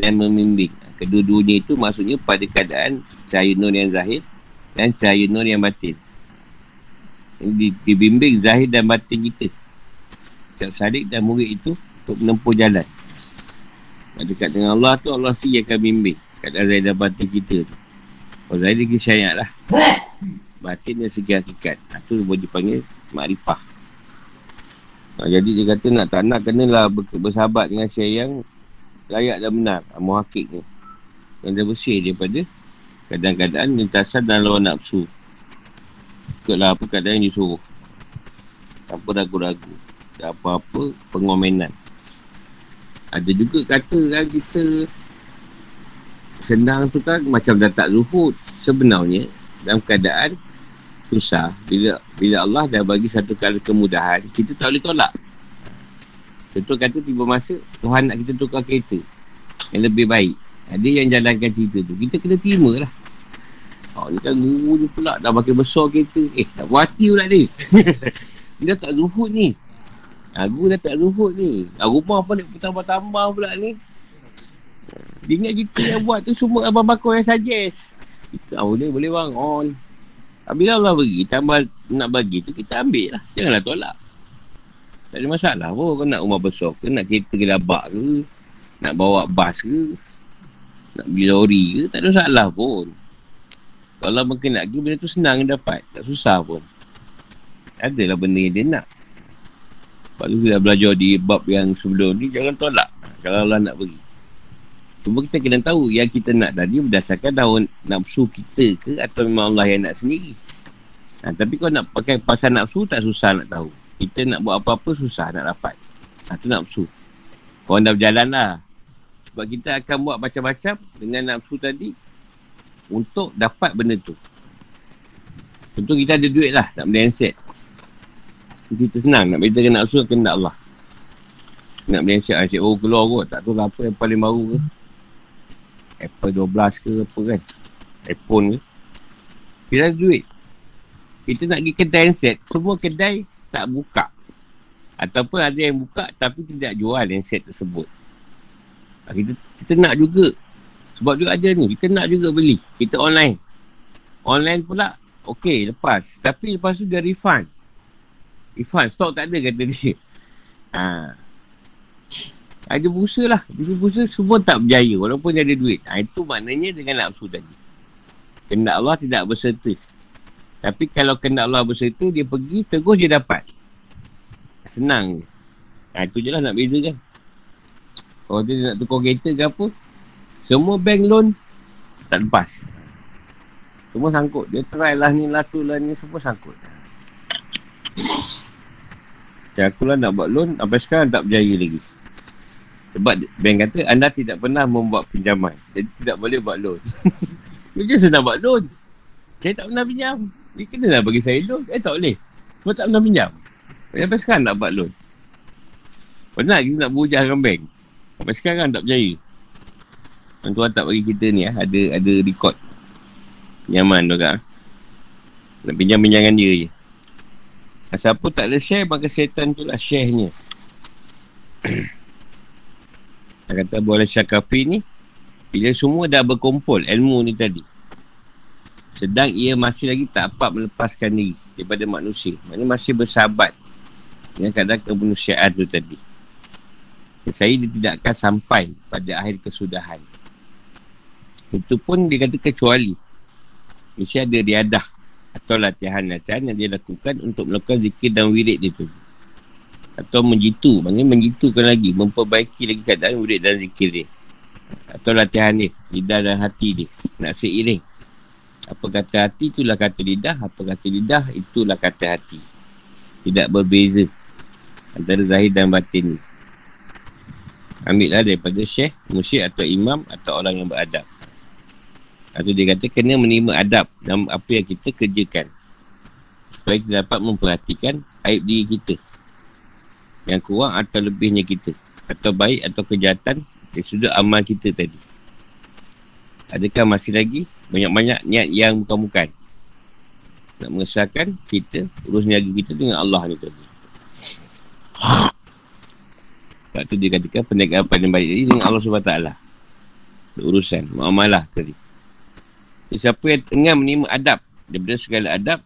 dan membimbing. Kedua-duanya itu maksudnya pada keadaan cahaya nur yang zahir dan cahaya nur yang batin. Dibimbing zahir dan batin kita. Setiap sadik dan murid itu untuk menempuh jalan. Dekat dengan Allah tu, Allah si akan bimbing. Kat dalam dan batin kita tu. Kalau Zahid dia syariat lah. Batin dan segi hakikat. Itu ha, boleh dipanggil makrifah. Nah, jadi dia kata nak tak nak kenalah bersahabat dengan syariat yang layak dan benar. Ha, muhakik ni. Yang dah bersih daripada kadang-kadang lintasan dan lawan nafsu. Ikutlah apa keadaan yang disuruh. Tanpa ragu-ragu. Tak apa-apa pengomenan. Ada juga kata kan kita senang tu kan macam dah tak zuhud. Sebenarnya dalam keadaan susah bila bila Allah dah bagi satu kali kemudahan kita tak boleh tolak. Contoh kata tiba masa Tuhan nak kita tukar kereta yang lebih baik. Ada yang jalankan cerita tu. Kita kena terima lah. Oh, ni kan guru ni pula dah pakai besar kereta. Eh, tak buat hati pula ni. dia tak zuhud ni. Aku dah tak ruhut ni. Ah, rumah pun nak tambah-tambah pula ni. Dia ingat kita yang buat tu semua abang bakar yang suggest. Kita oh, boleh, boleh bang. On. Bila Allah bagi, tambah nak bagi tu kita ambil lah. Janganlah tolak. Tak ada masalah pun. Kau nak rumah besar ke, nak kereta gelabak ke, nak bawa bas ke, nak beli lori ke, tak ada masalah pun. Kalau mungkin nak pergi, benda tu senang dapat. Tak susah pun. Adalah benda yang dia nak. Sebab tu kita belajar di bab yang sebelum ni Jangan tolak Kalau Allah nak beri Cuma kita kena tahu yang kita nak tadi berdasarkan daun nafsu kita ke atau memang Allah yang nak sendiri. Ha, tapi kalau nak pakai pasal nafsu tak susah nak tahu. Kita nak buat apa-apa susah nak dapat. Ha, tu nafsu. Korang dah berjalan lah. Sebab kita akan buat macam-macam dengan nafsu tadi untuk dapat benda tu. Tentu kita ada duit lah nak beli handset. Kita senang nak bezakan nafsu dengan Allah. Nak beli handset, handset oh keluar kot. Tak tahu lah apa yang paling baru ke. Apple 12 ke apa kan. iPhone ke kita ada duit. Kita nak pergi kedai handset. Semua kedai tak buka. Ataupun ada yang buka tapi tidak jual handset tersebut. Kita, kita nak juga. Sebab duit ada ni. Kita nak juga beli. Kita online. Online pula okey lepas. Tapi lepas tu dia refund. Refund. Stok tak ada kata dia. Ha ada bursa lah. Bisnes bursa semua tak berjaya walaupun dia ada duit. Ha, itu maknanya dengan nafsu tadi. Kena Allah tidak berserta. Tapi kalau kena Allah berserta, dia pergi, terus dia dapat. Senang. Ha, itu je lah nak beza kan. Kalau dia nak tukar kereta ke apa, semua bank loan tak lepas. Semua sangkut. Dia try lah ni lah tu lah ni, semua sangkut. Ya, aku lah nak buat loan, sampai sekarang tak berjaya lagi. Sebab bank kata anda tidak pernah membuat pinjaman. Jadi tidak boleh buat loan. Dia senang buat loan. Saya tak pernah pinjam. Dia kena lah bagi saya loan. Eh tak boleh. Sebab tak pernah pinjam. Sampai sekarang nak buat loan. Pernah kita nak berhujah dengan bank. Sampai sekarang tak berjaya. Orang tuan tak bagi kita ni ah, ada ada record. Nyaman tu kan. Nak pinjam pinjangan dia je. Siapa tak ada share, maka setan tu lah share-nya. Dia kata boleh syakafi ni? Bila semua dah berkumpul ilmu ni tadi. Sedang ia masih lagi tak dapat melepaskan diri Daripada manusia. Maksudnya masih bersahabat Dengan keadaan kemanusiaan tu tadi. Saya dia tidak akan sampai pada akhir kesudahan. Itu pun dia kata kecuali Mesti ada riadah Atau latihan-latihan yang dia lakukan Untuk melakukan zikir dan wirid dia tu atau menjitu. Maksudnya menjitukan lagi. Memperbaiki lagi keadaan murid dan zikir dia. Atau latihan dia. Lidah dan hati dia. Nak seiring. Apa kata hati itulah kata lidah. Apa kata lidah itulah kata hati. Tidak berbeza Antara zahir dan batin ni. Ambil lah daripada syekh Musyik atau imam Atau orang yang beradab. Atau dia kata Kena menerima adab Dalam apa yang kita kerjakan. Supaya kita dapat memperhatikan Aib diri kita yang kurang atau lebihnya kita. Atau baik atau kejahatan dari sudut amal kita tadi. Adakah masih lagi? Banyak-banyak niat yang bukan-bukan. Nak mengesahkan kita urus niaga kita dengan Allah ni tadi. Sebab tu dia katakan perniagaan paling baik tadi dengan Allah SWT urusan muamalah tadi. Siapa yang tengah menerima adab daripada segala adab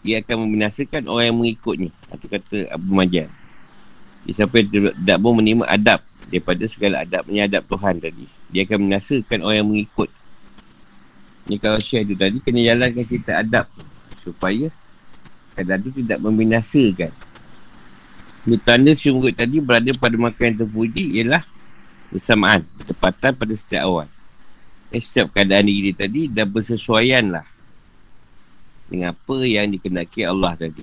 dia akan membinasakan orang yang mengikutnya. Itu kata Abu Majan. Dia yang tidak mau menerima adab daripada segala adab, adab Tuhan tadi. Dia akan membinasakan orang yang mengikut. Ini kalau share tu tadi, kena jalankan kita adab supaya kadang tu tidak membinasakan. Ini tanda si murid tadi berada pada makan yang terpuji ialah bersamaan, bertepatan pada setiap awal. Eh, setiap keadaan diri tadi dah bersesuaian lah dengan apa yang dikenaki Allah tadi.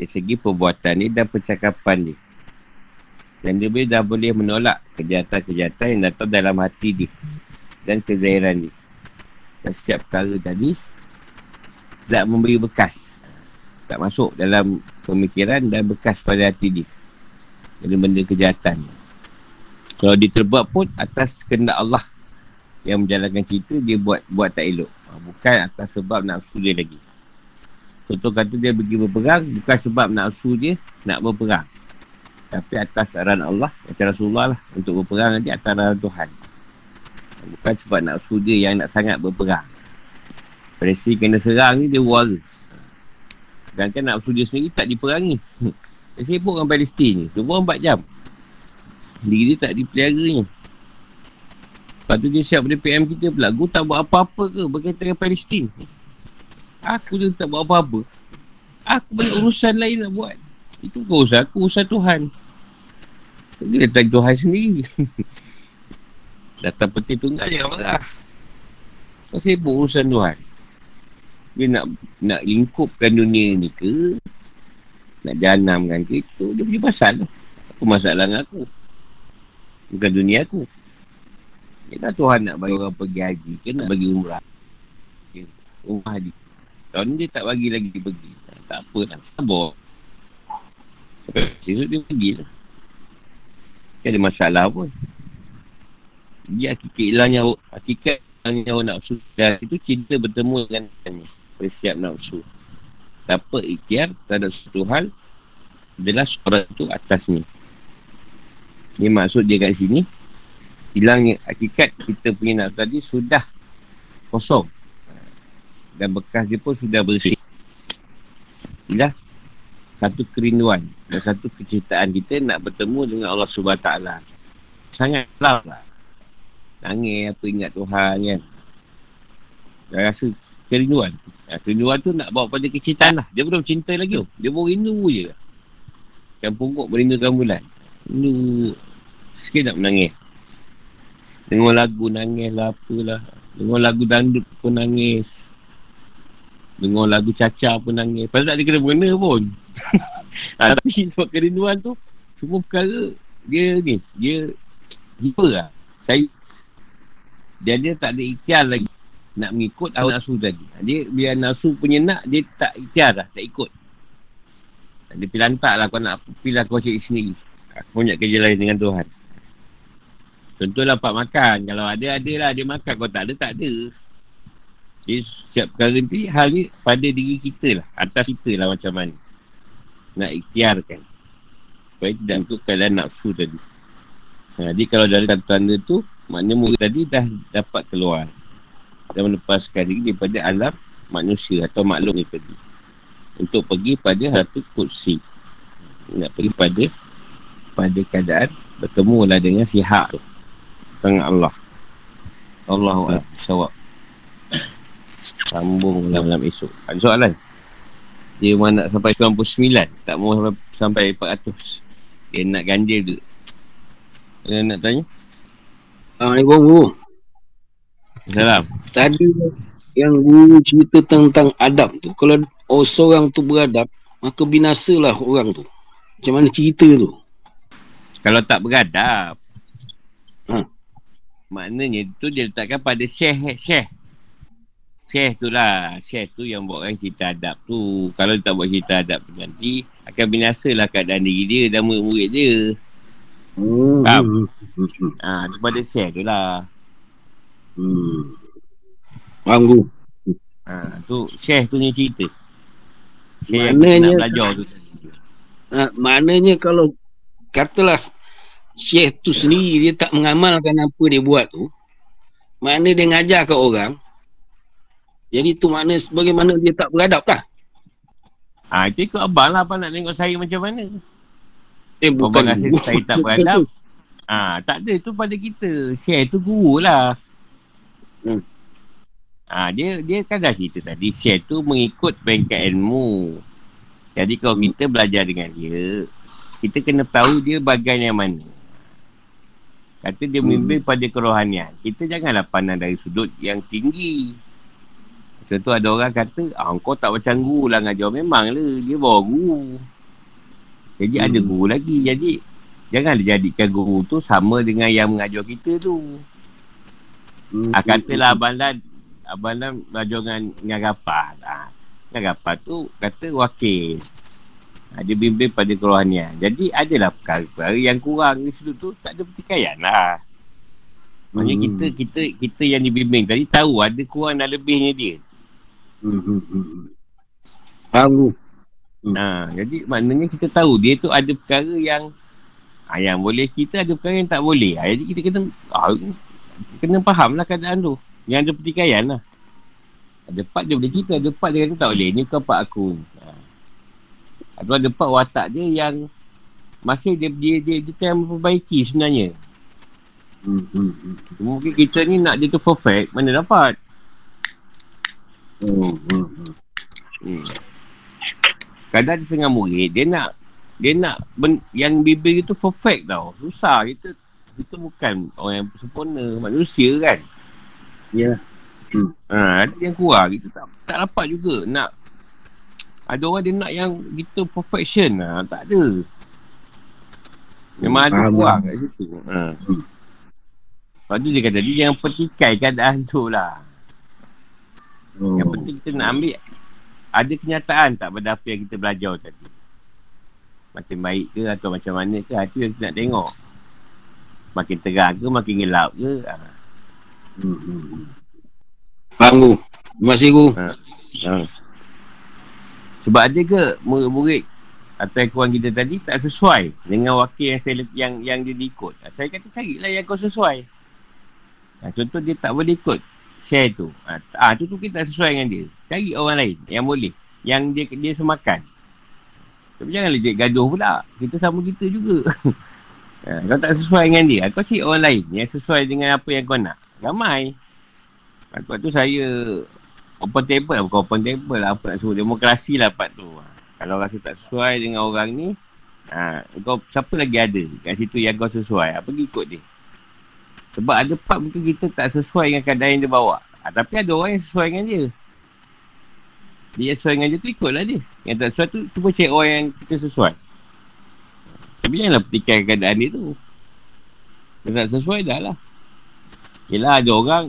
Dari segi perbuatan ni dan percakapan ni. Dan dia boleh, dah boleh menolak kejahatan-kejahatan yang datang dalam hati dia. Dan kezahiran ni. Dan setiap perkara tadi, tak memberi bekas. Tak masuk dalam pemikiran dan bekas pada hati dia. Benda-benda kejahatan. Kalau dia terbuat pun atas kehendak Allah yang menjalankan cerita, dia buat buat tak elok. Ah, bukan atas sebab nafsu dia lagi. Contoh kata dia pergi berperang, bukan sebab nafsu dia nak berperang. Tapi atas arahan Allah, kata Rasulullah lah, untuk berperang nanti atas arahan Tuhan. Bukan sebab nafsu dia yang nak sangat berperang. Presi kena serang ni dia wara. Sedangkan nafsu dia sendiri tak diperangi. Dia sibuk dengan Palestin ni. 24 jam. Diri dia tak dipelihara ni. Lepas tu dia siap pada PM kita pula. Aku tak buat apa-apa ke berkaitan dengan Palestin. Aku je tak buat apa-apa. Aku banyak urusan lain nak buat. Itu bukan urusan aku, urusan Tuhan. Dia datang Tuhan sendiri. Datang peti tunggal jangan marah. Kau sibuk urusan Tuhan. Dia nak nak lingkupkan dunia ni ke? Nak janamkan ke itu? Dia punya pasal. Apa masalah dengan aku? Bukan dunia aku. Dia Tuhan nak bagi orang pergi haji ke nak bagi umrah. Umrah haji. Tahun ni dia tak bagi lagi pergi. Tak apa lah. Sabar. Esok dia pergi lah. Tak ada masalah pun. Dia hakikat hilangnya hakikat hilangnya orang nafsu. Dan itu cinta bertemu dengan dia. Bersiap nafsu. Dapat ikhtiar terhadap satu hal adalah suara itu atasnya. Ini maksud dia kat sini hilangnya hakikat kita punya nafsu tadi sudah kosong. Dan bekas dia pun sudah bersih. Inilah satu kerinduan dan satu kecintaan kita nak bertemu dengan Allah SWT sangat lah. Nangis apa ingat Tuhan kan? Dan rasa kerinduan. Kerinduan tu nak bawa pada kecintaan lah. Dia belum cinta lagi tu. Dia baru rindu je. Yang pungkuk merindukan bulan. Rindu. Sikit nak menangis Dengar lagu nangis lah apalah. Dengar lagu dandut pun nangis. Dengar lagu caca pun nangis. Pasal tak ada kena mengena pun. ha, tapi sebab kerinduan tu, semua perkara dia ni, dia hipa lah. Saya, dia dia tak ada ikhtiar lagi nak mengikut awal nafsu tadi. Dia biar nafsu punya nak, dia tak ikhtiar lah, tak ikut. Dia pilih lah kau nak pilih kau cari sendiri. Aku punya kerja lain dengan Tuhan. Contohlah pak makan. Kalau ada, ada lah dia makan. Kalau tak ada, tak ada. Jadi setiap perkara ni, hal ni pada diri kita lah. Atas kita lah macam mana. Nak ikhtiarkan. Supaya tidak untuk keadaan nafsu tadi. Ha, jadi kalau dari tanda-tanda tu, maknanya murid tadi dah dapat keluar. Dan melepaskan diri daripada alam manusia atau makhluk ni tadi. Untuk pergi pada hati kursi. Nak pergi pada pada keadaan bertemu lah dengan si hak tu sangat Allah. Allahu Akbar. Sawab. Sambung dalam esok. Ada soalan? Dia mana nak sampai 99. Tak mau sampai, sampai 400. Dia nak ganjil tu. Ada nak tanya? Assalamualaikum guru. Salam. Tadi yang guru cerita tentang adab tu. Kalau oh, seorang tu beradab, maka binasalah orang tu. Macam mana cerita tu? Kalau tak beradab, Maknanya tu dia letakkan pada syekh syekh. Syekh tu lah. Syekh tu yang buatkan kita adab tu. Kalau dia tak buat kita adab tu nanti akan binasa lah keadaan diri dia dan murid-murid dia. Hmm. Faham? Ha, tu pada syekh tu lah. Hmm. Faham Ha, tu syekh tu ni cerita. Syekh yang nak belajar tu. Ha, maknanya kalau katalah Syekh tu sendiri dia tak mengamalkan apa dia buat tu. Mana dia ngajar ke orang Jadi tu makna bagaimana dia tak beradab lah. Ah ha, itu ikut abang lah abang nak tengok saya macam mana. Eh bukan Abang rasa saya tak beradab. Ah ha, tak ada tu pada kita. Syekh tu guru lah. Hmm. Ah ha, dia dia kan dah cerita tadi Syekh tu mengikut bengkel ilmu. Jadi kalau kita belajar dengan dia kita kena tahu dia bagian yang mana. Kata dia memimpin hmm. pada kerohanian. Kita janganlah pandang dari sudut yang tinggi. Contoh ada orang kata, ah, kau tak macam guru lah ngajar. Memang lah, dia bawa guru. Jadi hmm. ada guru lagi. Jadi, janganlah jadikan guru tu sama dengan yang mengajar kita tu. Hmm. Ah, katalah Abang Lan, Abang Lan belajar dengan, dengan Gapar. Ah, dengan tu, kata wakil. Ha, dia bimbing pada kerohanian. Jadi adalah perkara-perkara yang kurang di situ tu tak ada pertikaian lah. Maksudnya hmm. kita, kita kita yang dibimbing tadi tahu ada kurang dan lebihnya dia. Hmm. hmm, hmm. Faham hmm. Ha, jadi maknanya kita tahu dia tu ada perkara yang ha, yang boleh kita ada perkara yang tak boleh. Ha, jadi kita kena ha, kena faham lah keadaan tu. Yang ada pertikaian lah. Ada part dia boleh cerita, ada part dia kata tak boleh. Ni bukan part aku. Atau ada part watak dia yang masih dia dia dia, dia, dia memperbaiki sebenarnya. Hmm, hmm, hmm. Mungkin kita ni nak dia tu perfect, mana dapat? Hmm, hmm, hmm. hmm. Kadang ada setengah murid, dia nak dia nak ben, yang bibir itu perfect tau. Susah kita Kita bukan orang yang sempurna. Manusia kan. Ya. Hmm. Ha, ada yang kurang. Kita tak, tak dapat juga nak ada orang dia nak yang kita perfection. Ha, tak ada. Memang ada Faham, kurang kat situ. Ha. Hmm. Lepas tu dia kata, dia yang petikai keadaan tu lah. Oh. Yang penting kita nak ambil ada kenyataan tak pada apa yang kita belajar tadi. Makin baik ke atau macam mana ke, itu yang kita nak tengok. Makin terang ke, makin gelap ke. Ha. Hmm. hmm. Faham Gu. Terima kasih Gu. Ha. Sebab ada ke murid-murid atau kawan kita tadi tak sesuai dengan wakil yang saya yang yang dia diikut. Ha, Saya kata carilah yang kau sesuai. Ha, contoh dia tak boleh ikut share tu. Ha, ah tu tu kita tak sesuai dengan dia. Cari orang lain yang boleh. Yang dia dia semakan. Tapi jangan lejek gaduh pula. Kita sama kita juga. ha, kau tak sesuai dengan dia. Kau cari orang lain yang sesuai dengan apa yang kau nak. Ramai. Lepas tu saya open table lah. Bukan open table lah. Apa nak suruh. Demokrasi lah part tu. Kalau rasa tak sesuai dengan orang ni. Ha, kau, siapa lagi ada kat situ yang kau sesuai. Ha, pergi ikut dia. Sebab ada part mungkin kita tak sesuai dengan keadaan yang dia bawa. Ha, tapi ada orang yang sesuai dengan dia. Dia sesuai dengan dia tu ikutlah dia. Yang tak sesuai tu cuba cek orang yang kita sesuai. Tapi janganlah petikai keadaan dia tu. Kalau tak sesuai dah lah. Yelah ada orang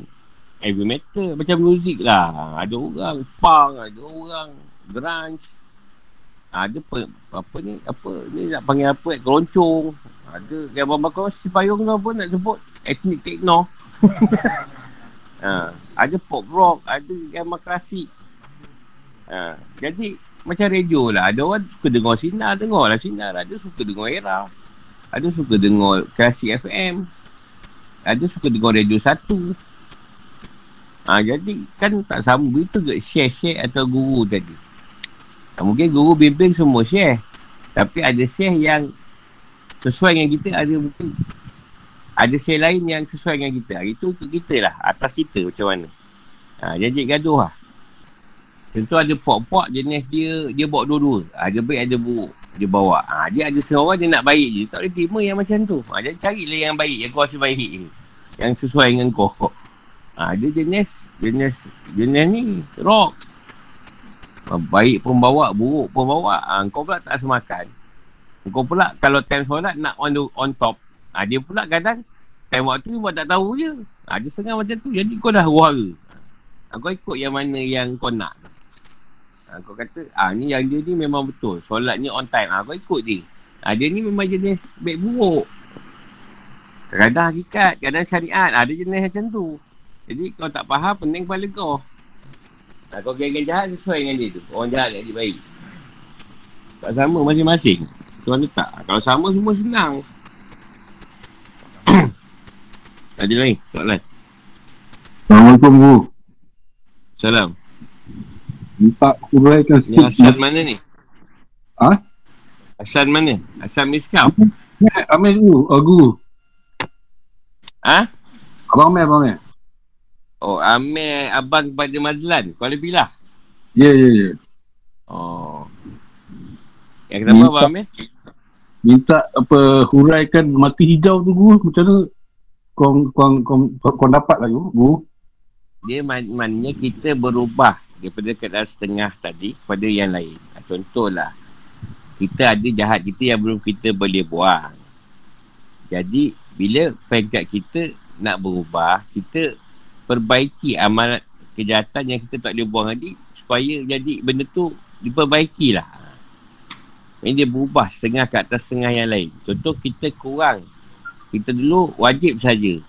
heavy metal macam muzik lah. Ada orang punk, ada orang grunge. Ada pe, apa ni, apa ni nak panggil apa, keroncong. Ada gambar bakar si payung tu apa nak sebut, etnik techno. ha, ada pop rock, ada gambar klasik. Ha, jadi macam radio lah. Ada orang suka dengar sinar, dengar lah sinar. Ada suka dengar era. Ada suka dengar klasik FM. Ada suka dengar radio satu. Ha, jadi kan tak sama begitu ke share-share atau guru tadi. Ha, mungkin guru bimbing semua share. Tapi ada share yang sesuai dengan kita. Ada mungkin ada share lain yang sesuai dengan kita. Ha, itu untuk kita lah. Atas kita macam mana. Ha, jadi gaduh lah. Tentu ada pok-pok jenis dia dia bawa dua-dua. Ha, dia baik ada buruk. Dia bawa. Ha, dia ada seorang dia nak baik je. Tak boleh terima yang macam tu. Ha, jadi carilah yang baik. Yang kau rasa baik je. Yang sesuai dengan kau. Ha, dia jenis jenis jenis ni rock. Ha, baik pun bawa, buruk pun bawa. Ha, kau pula tak semakan. Kau pula kalau time solat nak on the, on top. Ha, dia pula kadang time waktu ni buat tak tahu je. Ha, dia sengah macam tu. Jadi kau dah huara. Ha, kau ikut yang mana yang kau nak. Ha, kau kata, ha, ni yang dia ni memang betul. Solat ni on time. Ha, kau ikut dia. Ha, dia ni memang jenis baik buruk. Kadang hakikat, kadang syariat. Ha, dia jenis macam tu. Jadi kau tak faham, pening kepala kau. Ha, kau geng-geng jahat sesuai dengan dia tu. Orang jahat dia baik. Tak sama masing-masing. Tuan letak. Kalau sama semua senang. Ada lain? Soalan? Assalamualaikum Guru. Salam. Minta uraikan Ni sikit. Hasan mana ni? Ha? Hasan mana? Hasan Miskam? Amir Guru. Oh, Guru. Ha? Abang Amir, Abang Amir. Oh, Amir abang kepada Mazlan. Kuala Pilah. Ya, ya, ya. Oh. Yang kenapa Minta- Abang Amir? Minta apa huraikan mati hijau tu Guru. Macam mana kau, kau, kau, kau, kau dapat lah Guru. Dia man- maknanya kita berubah daripada keadaan setengah tadi kepada yang lain. Ha, Contohlah, kita ada jahat kita yang belum kita boleh buang. Jadi, bila peringkat kita nak berubah, kita perbaiki amalan kejahatan yang kita tak boleh buang tadi supaya jadi benda tu diperbaikilah. Ini dia berubah setengah ke atas setengah yang lain. Contoh kita kurang. Kita dulu wajib saja.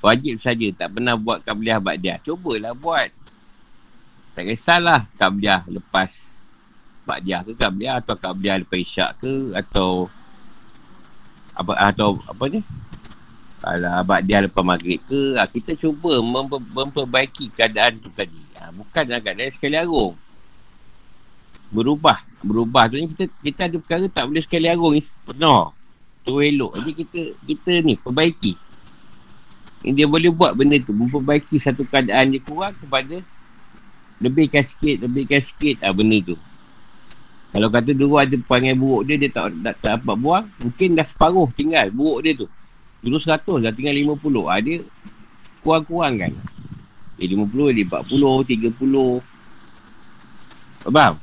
Wajib saja tak pernah buat kabliah ba'diah. Cubalah buat. Tak kisahlah kabliah lepas ba'diah ke kabliah atau kabliah lepas isyak ke atau apa atau apa ni? Kalau ba'diah lepas maghrib ke, ha, kita cuba memper, memperbaiki keadaan tu tadi. Ha, bukan keadaan sekali arung. Berubah. Berubah tu ni kita kita ada perkara tak boleh sekali arung ni penuh. Tu elok. Jadi kita kita ni perbaiki. Yang dia boleh buat benda tu Memperbaiki satu keadaan dia kurang kepada Lebihkan sikit Lebihkan sikit ah, benda tu Kalau kata dulu ada perangai buruk dia Dia tak, tak, tak dapat buang Mungkin dah separuh tinggal buruk dia tu Dulu 100 dah tinggal 50. Ha, dia kurang-kurang kan. Eh 50, dia 40, 30. Faham?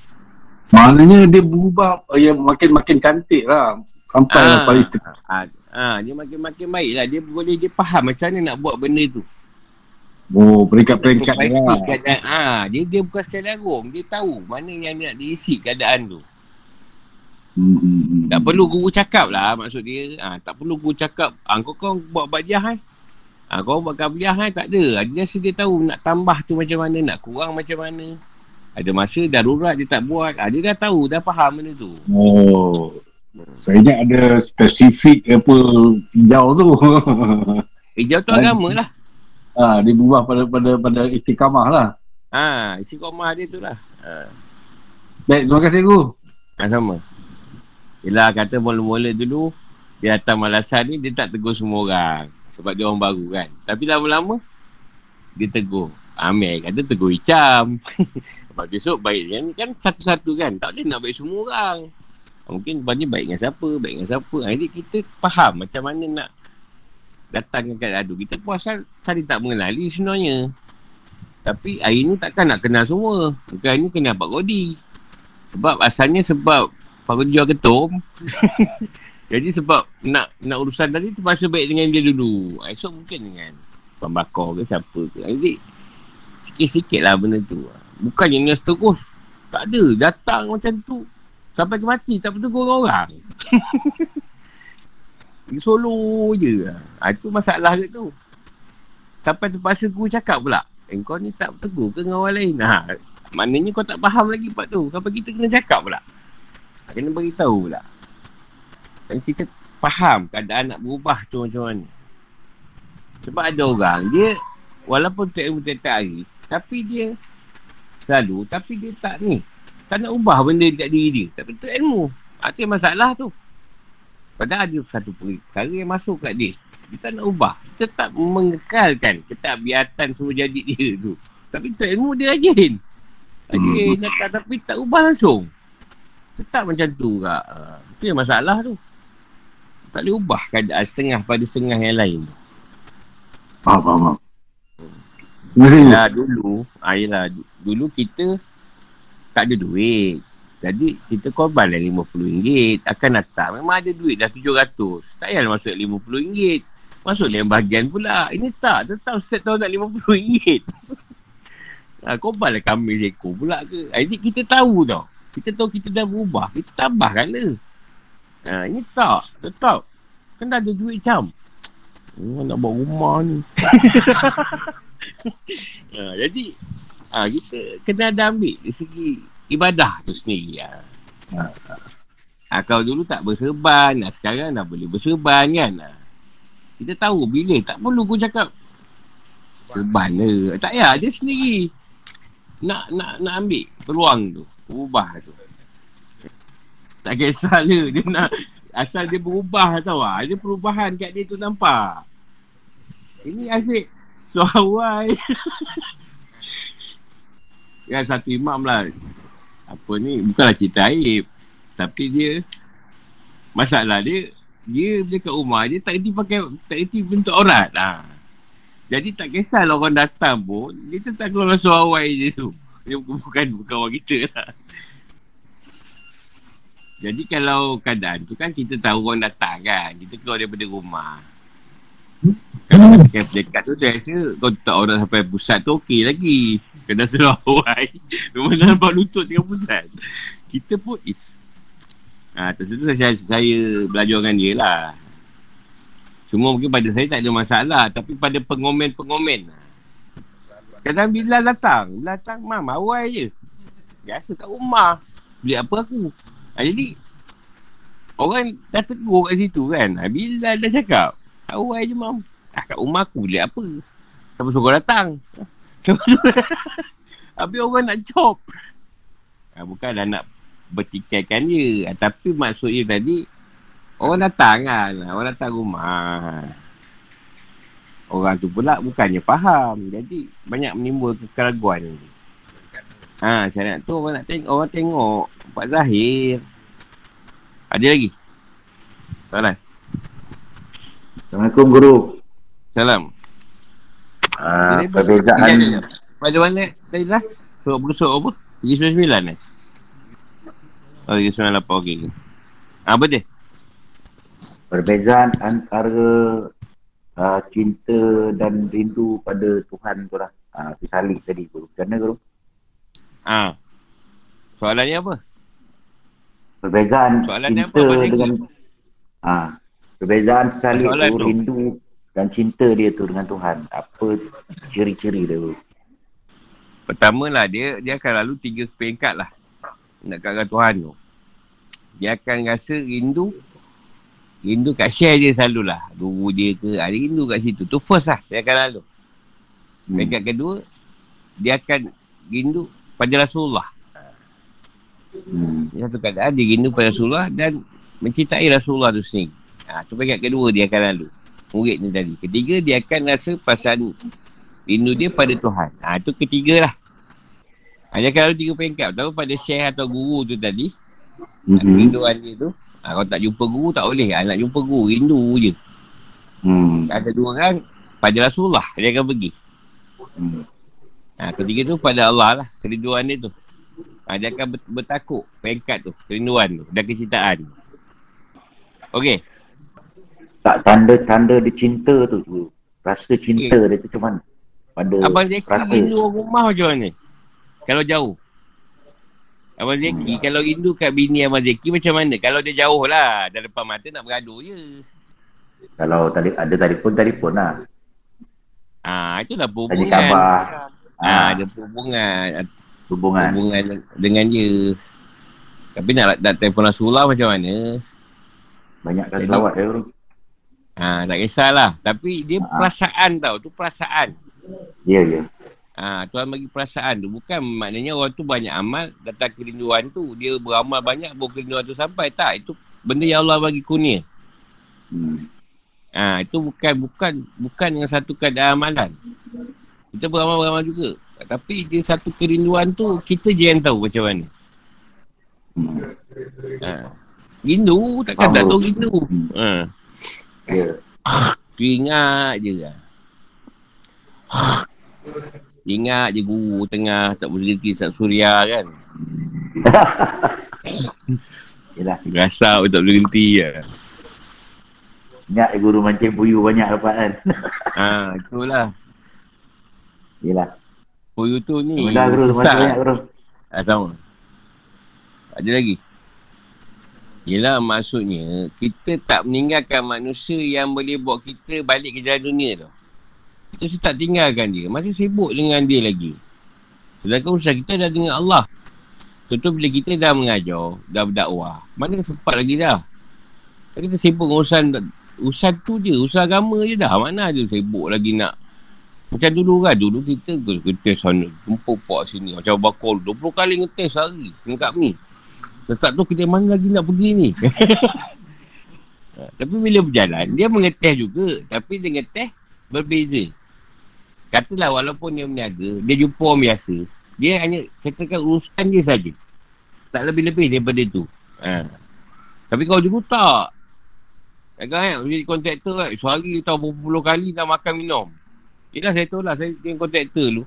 Maknanya dia berubah uh, yang makin-makin cantik lah. Sampai Ah. ah. Paris Tengah. Ha, ha, dia makin-makin baik lah. Dia boleh, dia faham macam mana nak buat benda tu. Oh, peringkat-peringkat dia lah. keadaan. Ha, dia, dia bukan sekadar rong. Dia tahu mana yang nak diisi keadaan tu. Hmm, hmm, hmm. Tak perlu guru cakap lah maksud dia. Ha, tak perlu guru cakap. Ha, kau kau buat bajah hai. Ha, kau buat kabliah hai. Tak ada. Ha, Dia rasa dia tahu nak tambah tu macam mana. Nak kurang macam mana. Ada masa darurat dia tak buat. Ha, dia dah tahu. Dah faham benda tu. Oh. Saya ingat ada spesifik apa hijau tu. Hijau tu agama lah. ha, dia berubah pada pada pada istiqamah lah. Ha, isi komah dia tu lah. Ha, Baik, terima kasih Guru. ha sama. Yelah kata mula-mula dulu. Dia datang malasan ni dia tak tegur semua orang. Sebab dia orang baru kan. Tapi lama-lama. Dia tegur. Amir kata tegur Icam. Sebab besok baik kan, kan satu-satu kan. Tak boleh nak baik semua orang. Mungkin lepas ni baik dengan siapa, baik dengan siapa. Ha, Jadi kita faham macam mana nak datang ke adu. Kita pun asal saling tak mengenali sebenarnya. Tapi hari ni takkan nak kenal semua. Bukan ni kenal Pak Godi. Sebab asalnya sebab Pak jual ketum. Jadi sebab nak nak urusan tadi terpaksa baik dengan dia dulu. Ha, Esok mungkin dengan Tuan Bakar ke siapa ke. Jadi sikit-sikit lah benda tu. Bukannya nak terus. Tak ada. Datang macam tu. Sampai ke mati. Tak bertegur orang. Dia solo je. Ha, itu masalah ke tu. Sampai terpaksa guru cakap pula. Eh, kau ni tak bertegur ke dengan orang lain? Ha, maknanya kau tak faham lagi part tu. Sampai kita kena cakap pula. Kena beritahu pula. Dan kita faham keadaan nak berubah tu macam mana. Sebab ada orang, dia walaupun tak ilmu tiap hari, tapi dia selalu, tapi dia tak ni. Tak nak ubah benda dekat diri dia. Tapi tu ilmu. Ha, tu yang masalah tu. Padahal ada satu perkara yang masuk kat dia. Dia tak nak ubah. Dia tak mengekalkan ketakbiatan semua jadi dia tu. Tapi tu ilmu dia rajin. Rajin datang tapi tak ubah langsung. Tetap macam tu kak. Uh, itu yang masalah tu. Tak boleh ubah keadaan setengah pada setengah yang lain. Faham, faham, faham. Guru. Yelah dulu, ah, yelah, du- dulu kita tak ada duit. Jadi kita korban lah RM50. Akan datang. Memang ada duit dah RM700. Tak payah masuk RM50. Masuk yang bahagian pula. Ini tak. Tetap set tahu nak RM50. ha, korban lah kami seekor pula ke. Ha, jadi kita tahu tau. Kita tahu kita dah berubah. Kita tambahkan lah. Ha, ini tak. Tetap. Kan dah ada duit macam. Oh, nak buat rumah ni. ha, jadi ha, kita kena ada ambil dari segi ibadah tu sendiri. Ha. Ha, kalau dulu tak berserban, ha, sekarang dah boleh berserban kan. Ha. Kita tahu bila, tak perlu aku cakap serban le. Tak payah, dia sendiri nak nak nak ambil peluang tu, ubah tu. Tak kisah le, dia nak asal dia berubah tau ah. Ada perubahan kat dia tu nampak. Ini asyik suawai. ya satu imam lah. Apa ni, bukanlah cerita aib. Tapi dia, masalah dia, dia dekat rumah dia tak erti pakai, tak erti bentuk aurat lah. Jadi tak kisahlah orang datang pun, dia tetap keluar suawai je tu. Dia bukan, bukan, orang kita lah. Jadi kalau keadaan tu kan kita tahu orang datang kan. Kita keluar daripada rumah. Kalau pakai dekat tu saya rasa kau tak orang sampai pusat tu okey lagi. Kena selawai. Memang nampak lutut dengan pusat. Kita pun eh. Ha, terus saya, saya belajar dengan dia lah. Cuma mungkin pada saya tak ada masalah. Tapi pada pengomen-pengomen. Kadang bila datang. Bila datang, mam, awal je. Biasa kat rumah. Beli apa aku. Ha, jadi, orang dah tegur kat situ kan. Ha, bila dah cakap, awal je mam. Ah, kat rumah aku beli apa? Siapa suruh datang? Siapa suruh Habis orang nak chop. Ha, bukanlah nak bertikaikan je. Ha, tapi maksudnya tadi, orang datang kan. Orang datang rumah. Orang tu pula bukannya faham. Jadi, banyak menimbulkan keraguan. Ha, syariat tu orang nak tengok, orang tengok Pak Zahir. Ada lagi? Soalan? Assalamualaikum guru. Salam. Uh, Jadi, perbezaan. Pada mana tadi lah? Surat berusuk apa? 399 eh? Oh, 398. Okey. okey. Apa dia? perbezaan antara uh, cinta dan rindu pada Tuhan tu lah. Uh, salik tadi guru. Macam mana guru? Ah. Soalannya apa? Perbezaan Soalannya cinta apa, dengan ah perbezaan salik Soalan tu, tu. rindu dan cinta dia tu dengan Tuhan. Apa ciri-ciri dia guru? Pertama lah dia dia akan lalu tiga peringkat lah nak kat Tuhan tu. Dia akan rasa rindu rindu kat share dia selalu lah. Guru dia ke, ada rindu kat situ. Tu first lah dia akan lalu. Hmm. Peringkat kedua, dia akan rindu pada Rasulullah. Hmm. Dia satu keadaan dia rindu pada Rasulullah dan mencintai Rasulullah tu sendiri. Ha, tu peringkat kedua dia akan lalu. Murid ni tadi. Ketiga, dia akan rasa perasaan rindu dia pada Tuhan. Ha, tu ketiga lah. Ha, dia akan lalu tiga peringkat. Pertama pada syekh atau guru tu tadi. Mhm. Rinduan dia tu. Ha, kalau tak jumpa guru tak boleh. Ha, nak jumpa guru, rindu je. Hmm. Ada dua orang, pada Rasulullah dia akan pergi. Hmm. Ha, ketiga tu pada Allah lah. Kerinduan dia tu. Ha, dia akan ber- bertakuk peringkat tu. Kerinduan tu. Dan kecintaan. Okey. Tak tanda-tanda dia cinta tu. Rasa cinta dia tu macam mana? Pada Abang Zeki rindu rumah macam mana? Kalau jauh. Abang Zeki Hmm. kalau rindu kat bini Abang Zeki macam mana? Kalau dia jauh lah. Dah depan mata nak bergaduh je. Kalau tadi ada telefon telefon lah. Ah, itulah Tanya hubungan. khabar. Ah, ada hubungan. hubungan. Hubungan dengan dia. Tapi nak, nak telefon Rasulullah macam mana? Banyakkan Jadi- selawat ya guru. Ah, tak kisahlah. Tapi dia Ah. perasaan tau. Tu perasaan. Ya ya. Ah, Tuhan bagi perasaan tu. Bukan maknanya orang tu banyak amal, datang kerinduan tu. Dia beramal banyak, baru kerinduan tu sampai. Tak, itu benda yang Allah bagi kurnia. Hmm. Ah, itu bukan bukan bukan dengan satu keadaan amalan. Kita beramal-beramal juga. Tapi dia satu kerinduan tu, kita je yang tahu macam mana. Hmm. Ha. Rindu, takkan tak tahu rindu. Ha. Ya. Tu ingat je lah. Ingat je guru tengah tak boleh rezeki Ustaz Suria kan. Yelah. Rasa tak boleh berhenti lah. Ingat guru mancing puyu banyak dapat kan. Ha, itulah. Yelah. Puyu tu ni. Dah guru, besar. banyak guru. Ah, sama. Ada lagi? Yelah maksudnya kita tak meninggalkan manusia yang boleh buat kita balik ke jalan dunia tu. Kita tak tinggalkan dia. Masih sibuk dengan dia lagi. Sedangkan usaha kita dah dengan Allah. Contoh bila kita dah mengajar, dah berdakwah. Mana sempat lagi dah. Kan Kita sibuk dengan urusan, urusan tu je. Usaha agama je dah. Mana ada sibuk lagi nak. Macam dulu kan. Dulu kita ngetes sana. Jumpa pak sini. Macam bakal 20 kali ngetes sehari. Dengan ni. Tetap tu kita mana lagi nak pergi ni. Ha, Tapi bila berjalan, dia mengetes juga. Tapi dia ngetes berbeza. Katalah walaupun dia meniaga, dia jumpa orang biasa. Dia hanya settlekan urusan dia saja. Tak lebih-lebih daripada tu. Ha. Tapi kalau dulu tak. Agak kan, jadi kontraktor kan, sehari tahu berapa puluh kali nak makan minum. Yelah saya tahu lah, saya dengan kontraktor dulu.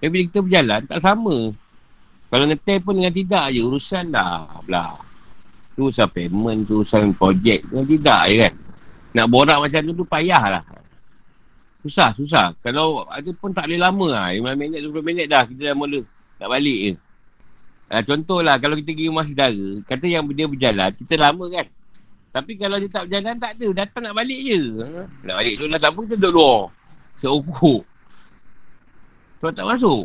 Tapi bila kita berjalan, tak sama. Kalau ngetel pun dengan tidak je, urusan dah belah. Tu urusan payment, tu urusan projek, dengan tidak je kan. Nak borak macam tu tu payah lah. Susah, susah. Kalau ada pun tak boleh lama lah. 15 minit, 20 minit dah kita dah mula. Nak balik je. Uh, contohlah, kalau kita pergi rumah saudara, kata yang dia berjalan, kita lama kan. Tapi kalau dia tak berjalan, tak ada. Datang nak balik je. Ha? Nak balik tu dah tak apa, kita duduk luar. Seukur. Tuan tak masuk.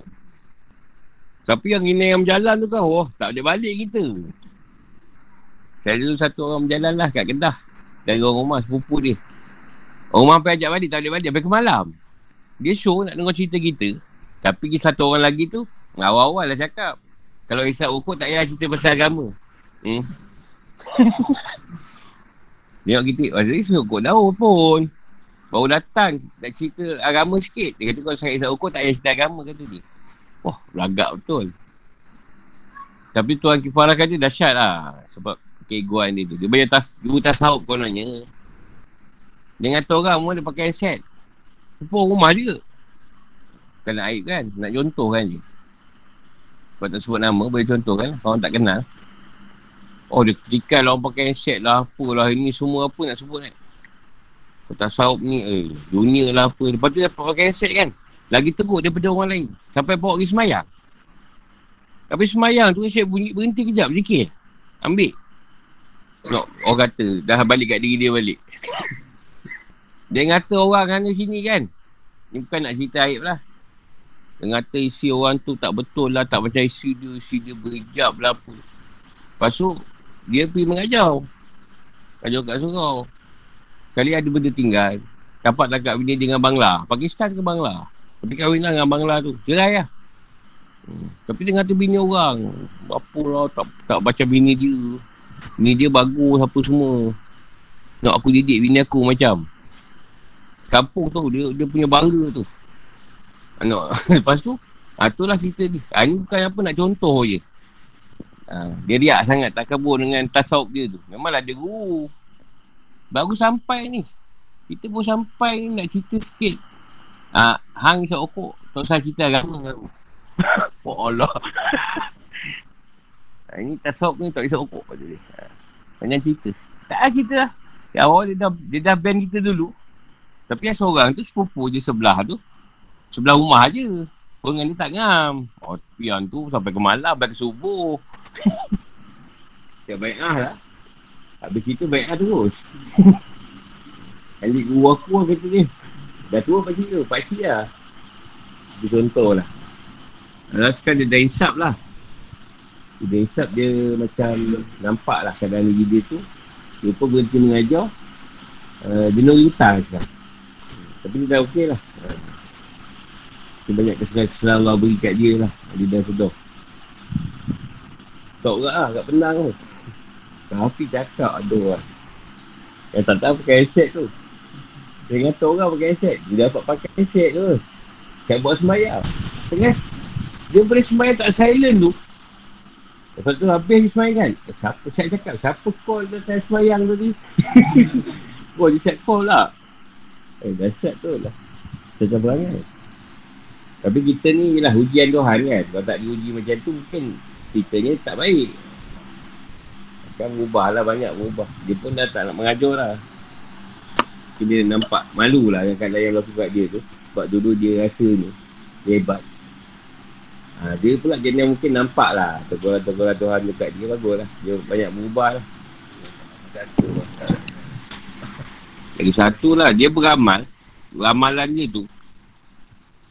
Tapi yang ini yang berjalan tu kan, wah, tak boleh balik kita. Saya dulu satu orang berjalan lah kat Kedah. Dari orang rumah, sepupu dia. Orang sampai ajak balik, tak boleh balik. Sampai ke malam. Dia show nak dengar cerita kita. Tapi satu orang lagi tu, awal-awal lah cakap. Kalau isap ukur, tak payah cerita pasal agama. Hmm. Tengok kita, masa ni ukur daun pun. Baru datang, nak cerita agama sikit. Dia kata kalau saya isap ukur, tak payah cerita agama, kata dia. Wah, belagak betul. Tapi Tuan Kifarah kata dahsyat lah. Sebab keegoan dia tu. Dia banyak tas, dua tasawuf kononnya. Dengan tu orang pun dia pakai headset. Tepung rumah. Bukan nak aib kan. Nak contoh kan je. Kalau tak sebut nama, boleh contoh kan. Kalau tak kenal. Oh, dia ketika lah orang pakai headset lah. Apalah ini semua apa nak sebut kan. Kau tak sahut ni. Eh, dunia lah apa. Lepas tu dia pakai headset kan. Lagi teruk daripada orang lain. Sampai bawa pergi semayang. Tapi semayang tu headset bunyi berhenti kejap. Zikir. Ambil. No, orang kata dah balik kat diri dia balik. Dia ngata orang sana sini kan. Ni bukan nak cerita aib lah. Dia ngata isi orang tu tak betul lah. Tak macam isi dia. Isi dia berhijab lah apa. Lepas tu, dia pergi mengajar. Kajar kat surau. Kali ada benda tinggal. Dapat tak kat bini dengan Bangla. Pakistan ke Bangla. Tapi kahwin lah dengan Bangla tu. Cerai lah. Hmm. Tapi dia ngata bini orang. Apa lah. Tak, tak baca bini dia. Ni dia bagus apa semua. Nak aku didik bini aku macam. Kampung tu dia dia punya bangga tu. Anak lepas tu ha, itulah cerita ni. Ha, ni bukan apa nak contoh je. Ha, dia riak sangat tak kabur dengan tasawuf dia tu. Memanglah dia guru. Baru sampai ni. Kita pun sampai ni nak cerita sikit. Ha, hang isap okok. Tak usah cerita agama. oh Allah. Ha, ini tasawuf ni tak isap okok. Ha, banyak cerita. Tak ada cerita lah. Ya awal dia dah, dia dah ban kita dulu. Tapi yang seorang tu sepupu je sebelah tu. Sebelah rumah je. Orang ni tak ngam. Oh, pian tu sampai ke malam, sampai ke subuh. Siap baik ah lah. Habis kita baik ah terus. Kali guru aku lah kata ni. Dah tua pakcik tu, pakcik lah. Itu contoh lah. Alah sekarang dia dah insap lah. Dia dah insap dia macam nampak lah keadaan diri dia tu. Dia pun berhenti mengajar. Uh, dia nuri hutang sekarang. Tapi dia dah okey lah. Dia banyak kesalahan-kesalahan Allah beri kat dia lah. Dia dah sedar. Tak orang lah, kat penang tu. Tapi cakap ada lah. Yang tak tahu pakai headset tu. Dia kata orang pakai headset. Dia dapat pakai headset tu. Saya buat semayang. Tengah. Dia boleh semayang tak silent tu. Lepas tu habis dia semayang kan. Siapa saya cakap? Siapa call dia semayang tadi? oh dia set call lah. Eh dah set tu lah. Saya tak berangai. Tapi kita ni lah ujian Tuhan kan. Kalau tak diuji macam tu mungkin ceritanya tak baik. Kan berubah lah banyak berubah. Dia pun dah tak nak mengajar lah. Dia nampak malu lah yang kadang yang laku kat dia tu. Sebab dulu dia rasa ni. Hebat. Ha, dia pula jenis yang mungkin nampak lah. Teguran-teguran Tuhan dekat dia bagus lah. Dia banyak berubah lah. Lagi satu lah. Dia beramal. Ramalan dia tu.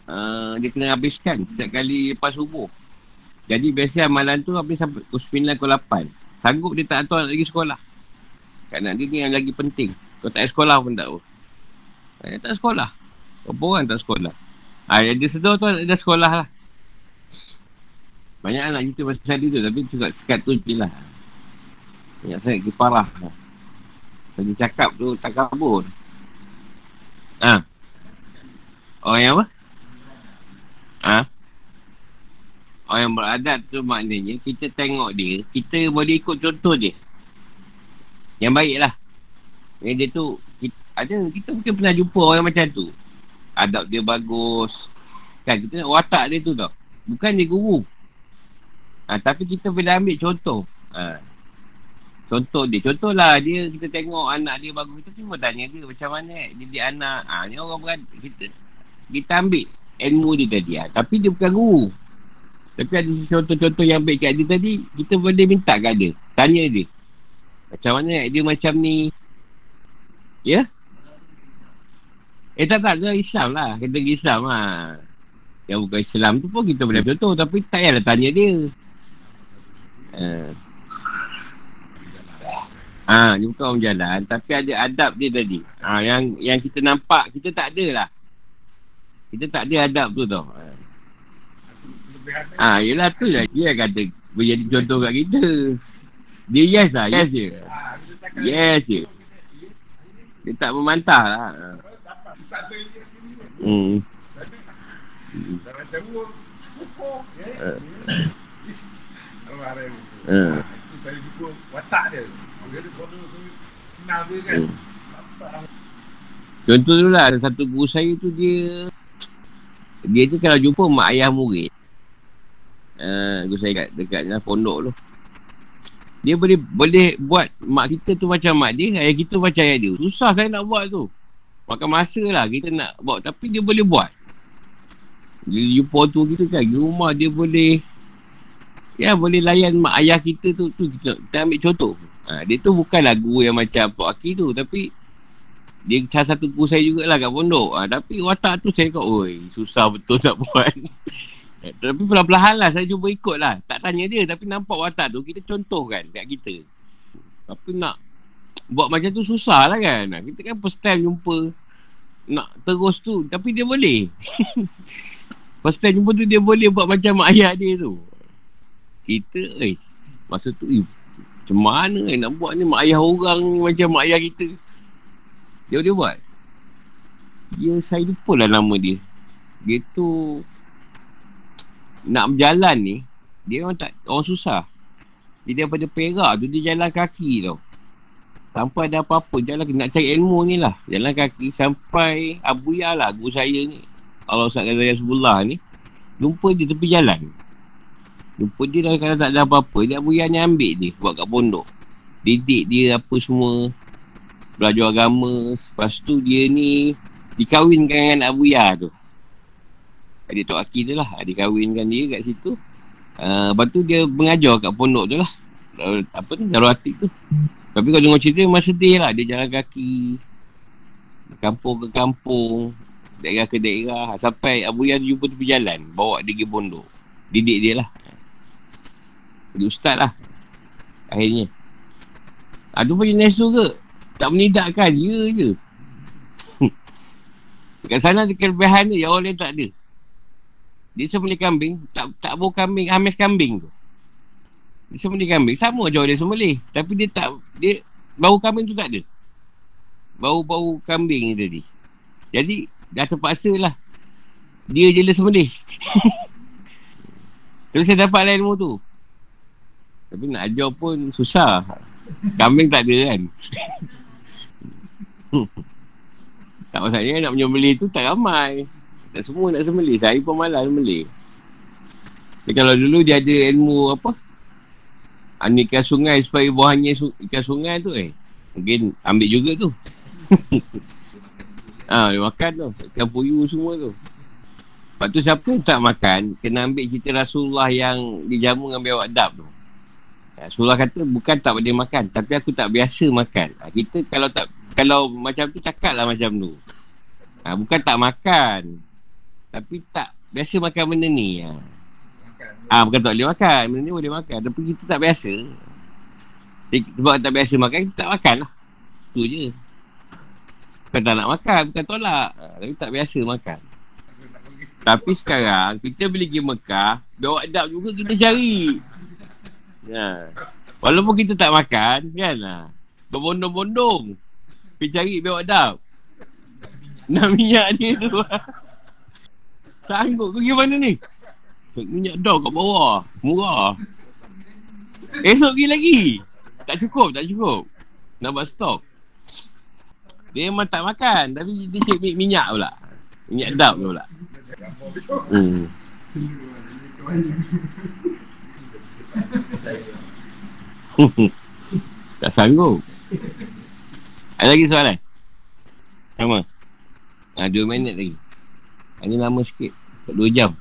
Uh, dia kena habiskan setiap kali lepas subuh. Jadi biasa amalan tu habis sampai 9 ke 8. Sanggup dia tak atur lagi sekolah. Nak dia ni yang lagi penting. Kau tak sekolah pun tak tahu. Dia tak sekolah. Berapa orang tak sekolah? Ha, yang dia sedar tu ada sekolah lah. Banyak anak cerita pasal dia tu. Tapi cakap sekat tu je lah. Banyak sangat kiparah. Saya cakap tu tak kabur. Ha. Orang yang apa? Ha? Orang yang beradat tu maknanya kita tengok dia, kita boleh ikut contoh dia. Yang baik lah. Yang dia tu, kita, ada, kita mungkin pernah jumpa orang macam tu. Adab dia bagus. Kan, kita nak watak dia tu tau. Bukan dia guru. Ha, tapi kita boleh ambil contoh. Ha. Contoh dia. Contohlah dia, kita tengok anak dia bagus. Kita cuma tanya dia macam mana didik anak. Ha, ni orang beradat. Kita, kita ambil ilmu dia tadi. Ha. Tapi dia bukan guru. Tapi ada contoh-contoh yang baik kat dia tadi, kita boleh minta kat dia. Tanya dia. Macam mana dia macam ni? Ya? Eh tak tak, dia Islam lah. Kita Islam lah. Yang bukan Islam tu pun kita boleh contoh. Tapi tak payahlah tanya dia. Uh. Dia bukan orang jalan. Tapi ada adab dia tadi. Ha, yang yang kita nampak, kita tak ada lah. Kita tak ada adab tu tau. Ah, ha, yelah tu lah. Dia kata boleh jadi contoh kat kita. Dia yes lah. Yes je. Yes je. Dia tak memantah lah. Hmm. Hmm. Saya jumpa watak dia. Kan. Contoh tu lah, satu guru saya tu dia dia tu kalau jumpa mak ayah murid uh, guru saya kat, dekat pondok tu dia boleh boleh buat mak kita tu macam mak dia, ayah kita macam ayah dia. Susah saya nak buat tu. Makan masa lah kita nak buat. Tapi dia boleh buat. Dia jumpa tu kita kan, di rumah dia boleh Ya boleh layan mak ayah kita tu tu kita, kita ambil contoh. Ha, dia tu bukanlah guru yang macam Pak Aki tu tapi dia salah satu guru saya jugalah kat pondok. Ha, tapi watak tu saya kata, oi susah betul nak buat. tapi perlahan-lahan lah saya cuba ikut lah. Tak tanya dia tapi nampak watak tu kita contohkan kat kita. Tapi nak buat macam tu susah lah kan. Kita kan first time jumpa nak terus tu tapi dia boleh. first time jumpa tu dia boleh buat macam mak ayah dia tu. Kita eh Masa tu eh, Macam mana eh nak buat ni? Mak ayah orang ni Macam mak ayah kita. Dia boleh buat. Dia saya lupa lah nama dia. Dia tu Nak berjalan ni Dia orang tak Orang susah. Dia daripada Perak tu Dia jalan kaki tau. Sampai ada apa-apa Jalan nak cari ilmu ni lah. Jalan kaki Sampai Abuya lah Guru saya ni. Allah Ghazali Sebelah ni. Jumpa dia tepi jalan Jumpa dia dah kalau tak ada apa-apa Dia Abu Yan ambil dia buat kat pondok. Didik dia apa semua Belajar agama Lepas tu dia ni Dikawinkan dengan Abu Ya tu. Dia Tok Aki tu lah Dikawinkan dia kat situ. Uh, Lepas tu dia mengajar kat pondok tu lah. Apa ni Darul Atik tu. Tapi kalau dengar cerita memang sedih lah. Dia jalan kaki Kampung ke kampung Daerah ke daerah. Sampai Abu Ya jumpa tepi jalan Bawa dia pergi pondok. Didik dia lah jadi ustaz lah. Akhirnya. Ada pun jenis tu ke? Tak menidakkan. Ya je. Dekat sana ada kelebihan dia. Yang orang lain tak ada. Dia sembelih kambing. Tak tak bau kambing. Hamis kambing tu. Dia sembelih kambing. Sama je orang sembelih Tapi dia tak Dia Bau kambing tu tak ada. Bau-bau kambing ni tadi. Jadi Dah terpaksa lah. Dia je lah sembelih Terus saya dapat lah ilmu tu tapi nak ajar pun susah. Kambing tak ada kan. tak maksudnya nak menyembelih tu tak ramai. Tak semua nak sembelih. Saya pun malas sembelih. Tapi kalau dulu dia ada ilmu apa? Ikan sungai supaya buahnya ikan sungai tu eh. Mungkin ambil juga tu. ha, dia makan tu. Ikan puyu semua tu. Lepas tu siapa yang tak makan, kena ambil cerita Rasulullah yang dijamu dengan biawak dap tu. Surah kata bukan tak boleh makan Tapi aku tak biasa makan. Ha, Kita kalau tak Kalau macam tu cakap lah macam tu. Ha, Bukan tak makan Tapi tak biasa makan benda ni. Ha. ha. Bukan tak boleh makan Benda ni boleh makan Tapi kita tak biasa. Sebab tak biasa makan Kita tak makan lah. Tu je. Bukan tak nak makan Bukan tolak. Tapi tak biasa makan. Tapi sekarang Kita beli pergi Mekah Bawa adab juga kita cari Ya. Walaupun kita tak makan, kan? Ha. Berbondong-bondong. Pergi cari biar adab. Nak minyak dia tu. Sanggup ke gimana ni? Minyak dah kat bawah. Murah. Esok pergi lagi. Tak cukup, tak cukup. Nak buat stok. Dia memang tak makan. Tapi dia cek minyak pula. Minyak dap pula. Hmm. tak sanggup. Ada lagi soalan? Sama. Ha, dua minit lagi. Ini lama sikit. Dua jam.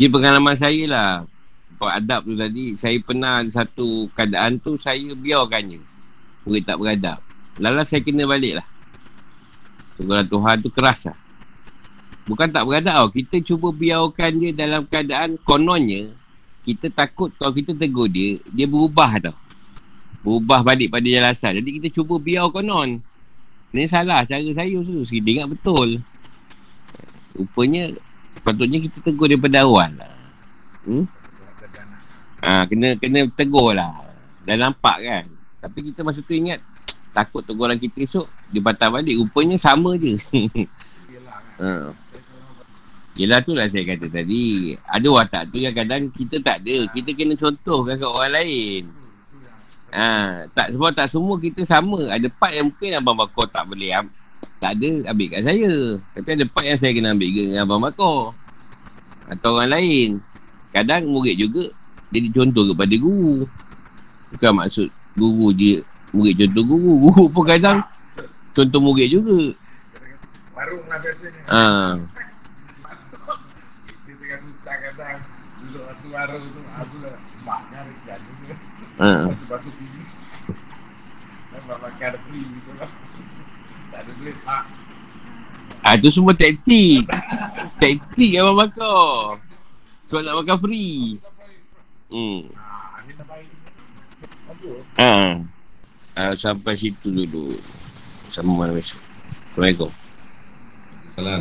Ini pengalaman saya lah. Buat adab tu tadi. Saya pernah satu keadaan tu. Saya biarkan je. Murid tak beradab. Lala saya kena balik lah. Tuhan Tuhan tu keras lah. Bukan tak beradab tau. Kita cuba biarkan dia dalam keadaan kononnya kita takut kalau kita tegur dia, dia berubah tau. Berubah balik pada jalan asal. Jadi kita cuba biar konon. Ini salah cara saya tu. Dia ingat betul. Rupanya, patutnya kita tegur daripada awal lah. Hmm? Ha, kena kena tegur lah. Dah nampak kan. Tapi kita masa tu ingat, takut teguran kita esok, dia batal balik. Rupanya sama je. ha. Yelah tu lah saya kata tadi Ada watak tu yang kadang kita tak ada Kita kena contohkan kat orang lain ha, tak Sebab tak semua kita sama Ada part yang mungkin Abang Bakor tak boleh Tak ada, ambil kat saya. Tapi ada part yang saya kena ambil dengan Abang Bakar. Atau orang lain. Kadang murid juga jadi contoh kepada guru. Bukan maksud guru je murid contoh guru. Guru pun kadang contoh murid juga. Warung lah biasanya. Ha. Dia tengah susah kadang. Duduk satu warung tu. Aku dah maknya rekian tu. Ha. Basuh-basuh gigi. Dan makan free gitu lah. Tak ada duit. Ah tu semua taktik. taktik Abang Bakar. Sebab nak makan free. Hmm. Ah. Ha. Ah, sampai situ dulu. Sama besok. Assalamualaikum. Salam.